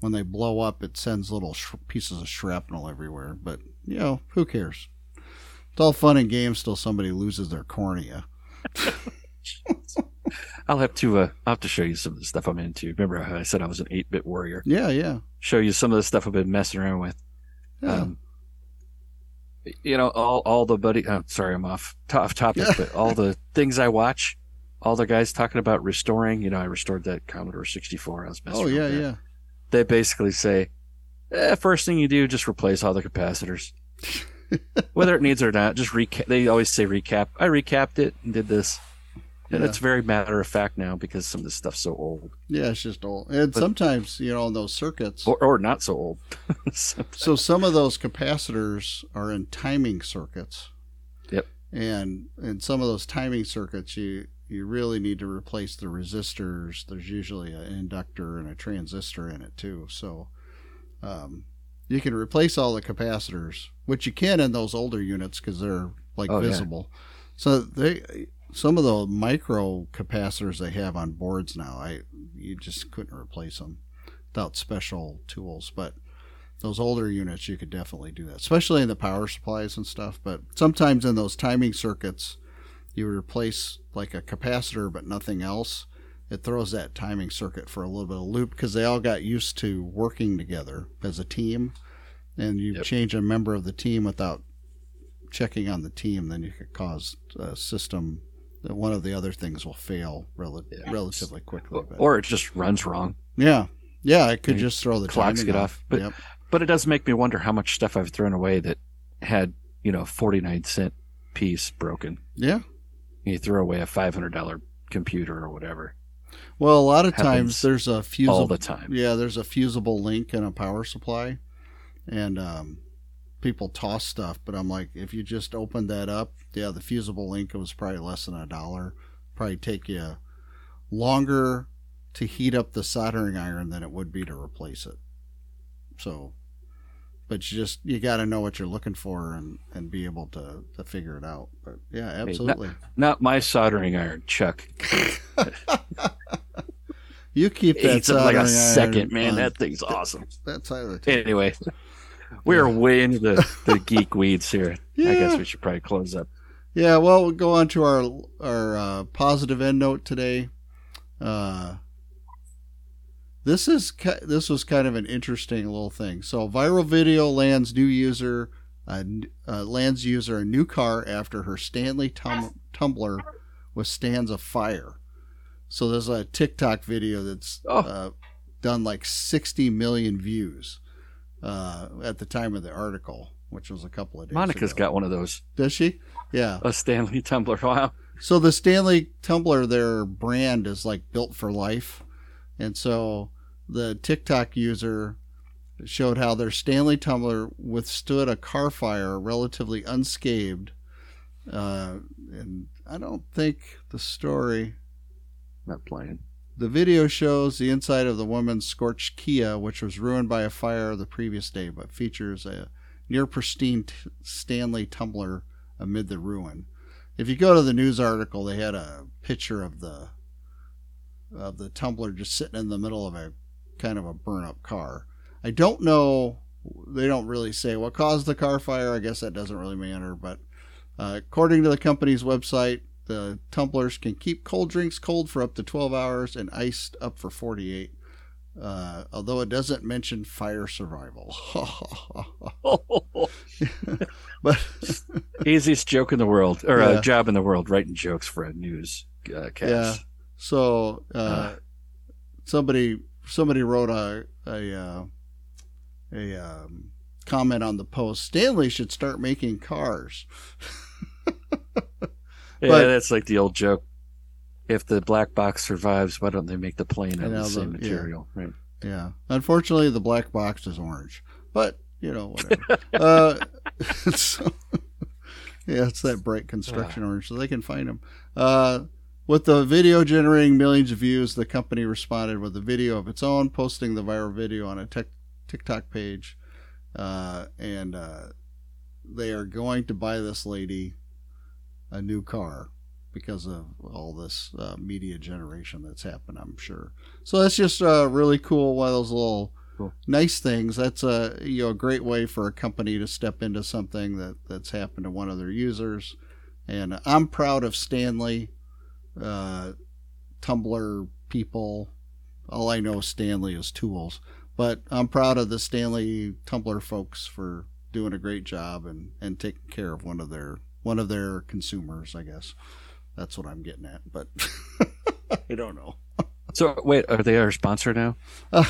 when they blow up, it sends little sh- pieces of shrapnel everywhere. But you know, who cares? It's all fun and games till somebody loses their cornea.
I'll have to. Uh, I'll have to show you some of the stuff I'm into. Remember how I said I was an eight-bit warrior?
Yeah, yeah,
Show you some of the stuff I've been messing around with.
yeah.
Um, you know, all all the buddy. Oh, sorry, I'm off off topic, but all the things I watch, all the guys talking about restoring. You know, I restored that Commodore 64. I was messing
oh
around
yeah,
with that.
yeah.
They basically say, eh, first thing you do, just replace all the capacitors. Whether it needs or not, just recap. They always say recap. I recapped it and did this. And
Yeah.
it's very matter of fact now because some of this stuff's so old,
Yeah, it's just old. And
But-
sometimes, you know, those circuits,
or, or not so old. So
some of those capacitors are in timing circuits.
Yep.
And in some of those timing circuits, you you really need to replace the resistors. There's usually an inductor and a transistor in it too. So um, you can replace all the capacitors, which you can in those older units because they're like
Oh, yeah.
visible. So they some of the micro capacitors they have on boards now, I you just couldn't replace them without special tools. But those older units, you could definitely do that, especially in the power supplies and stuff. But sometimes in those timing circuits, you replace like a capacitor but nothing else. It throws that timing circuit for a little bit of loop because they all got used to working together as a team. And you
Yep.
change a member of the team without checking on the team, then you could cause a system that one of the other things will fail rel-
Yeah.
relatively quickly.
or,
But-
or it just runs wrong.
yeah, yeah, it could
And
just throw the
clocks
timing
get off. But
Yep.
but it does make me wonder how much stuff I've thrown away that had you know forty nine cent piece broken.
Yeah.
You throw away a five hundred dollar computer or whatever
Well, a lot of times there's a
all the time.
Yeah, there's a fusible link in a power supply, and um, people toss stuff. But I'm like, if you just opened that up, yeah, the fusible link was probably less than a dollar. Probably take you longer to heat up the soldering iron than it would be to replace it. So, but you just you got to know what you're looking for and and be able to to figure it out. But yeah,
not-
absolutely.
Not my soldering iron, Chuck.
you keep that
It's like a second, man.
on
That thing's awesome.
that the table.
Anyway, we are way into the, the geek weeds here. I guess we should probably close up.
Yeah, well, we'll go on to our our uh, positive end note today. Uh, this is this was kind of an interesting little thing. So, viral video lands new user uh, uh, lands user a new car after her Stanley tum- tumbler withstands a fire. So there's a TikTok video that's
Oh.
uh, done like 60 million views uh, at the time of the article, which was a couple of days.
Monica's
ago.
got one of those.
Does she? Yeah.
A Stanley tumbler. Wow.
So the Stanley tumbler, their brand is like built for life, and so the TikTok user showed how their Stanley tumbler withstood a car fire relatively unscathed. Uh, and I don't think the story.
Not playing.
The video shows the inside of the woman's scorched Kia, which was ruined by a fire the previous day, but features a near pristine t- Stanley tumbler amid the ruin. If you go to the news article, they had a picture of the of the tumbler just sitting in the middle of a kind of a burn up car. I don't know. They don't really say what caused the car fire. I guess that doesn't really matter. But uh, according to the company's website, the tumblers can keep cold drinks cold for up to 12 hours and iced up for 48. Uh, although it doesn't mention fire survival. but
Easiest joke in the world, or
Yeah.
uh, job in the world, writing jokes for a news uh, cast.
Yeah. So uh,
Uh.
somebody somebody wrote a a uh, a um, comment on the post. Stanley should start making cars.
Yeah, that's like the old joke. If the black box survives, why don't they make the plane out of the same
the- yeah.
material? Right.
Yeah. Unfortunately, the black box is orange, but you know whatever. uh, so, yeah, it's that bright construction orange, so they can find them. Uh, with the video generating millions of views, the company responded with a video of its own, posting the viral video on a tech, TikTok page, uh, and uh, they are going to buy this lady a new car because of all this uh, media generation that's happened. I'm sure. So that's just uh, really cool. One of those little
Cool.
nice things. That's a you know a great way for a company to step into something that that's happened to one of their users. And I'm proud of Stanley, uh, Tumbler people. All I know Stanley is tools, but I'm proud of the Stanley Tumbler folks for doing a great job and and taking care of one of their one of their consumers. I guess that's what I'm getting at, but I don't know.
So wait, are they our sponsor now?
Uh,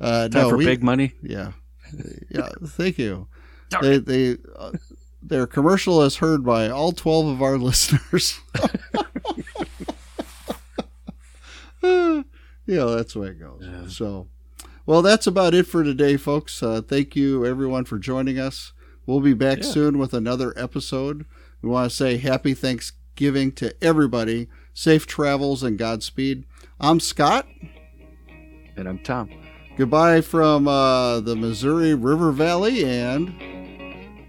Time
no,
for
we,
big money.
yeah, yeah. Thank you. They they uh, their commercial is heard by all twelve of our listeners. know that's the way it goes.
Yeah.
So, well, that's about it for today, folks. Uh, thank you everyone for joining us. We'll be back
Yeah.
soon with another episode. We want to say happy Thanksgiving to everybody. Safe travels and Godspeed. I'm Scott.
And I'm Tom.
Goodbye from uh, the Missouri River Valley and.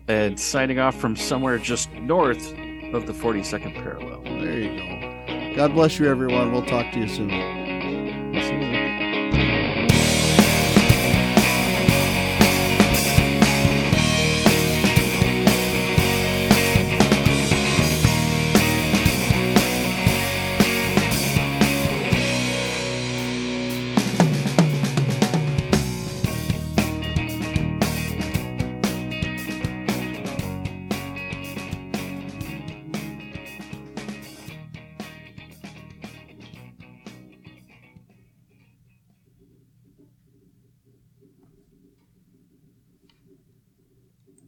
And signing off from somewhere just north of the 42nd parallel.
There you go. God bless you, everyone. We'll talk to you soon.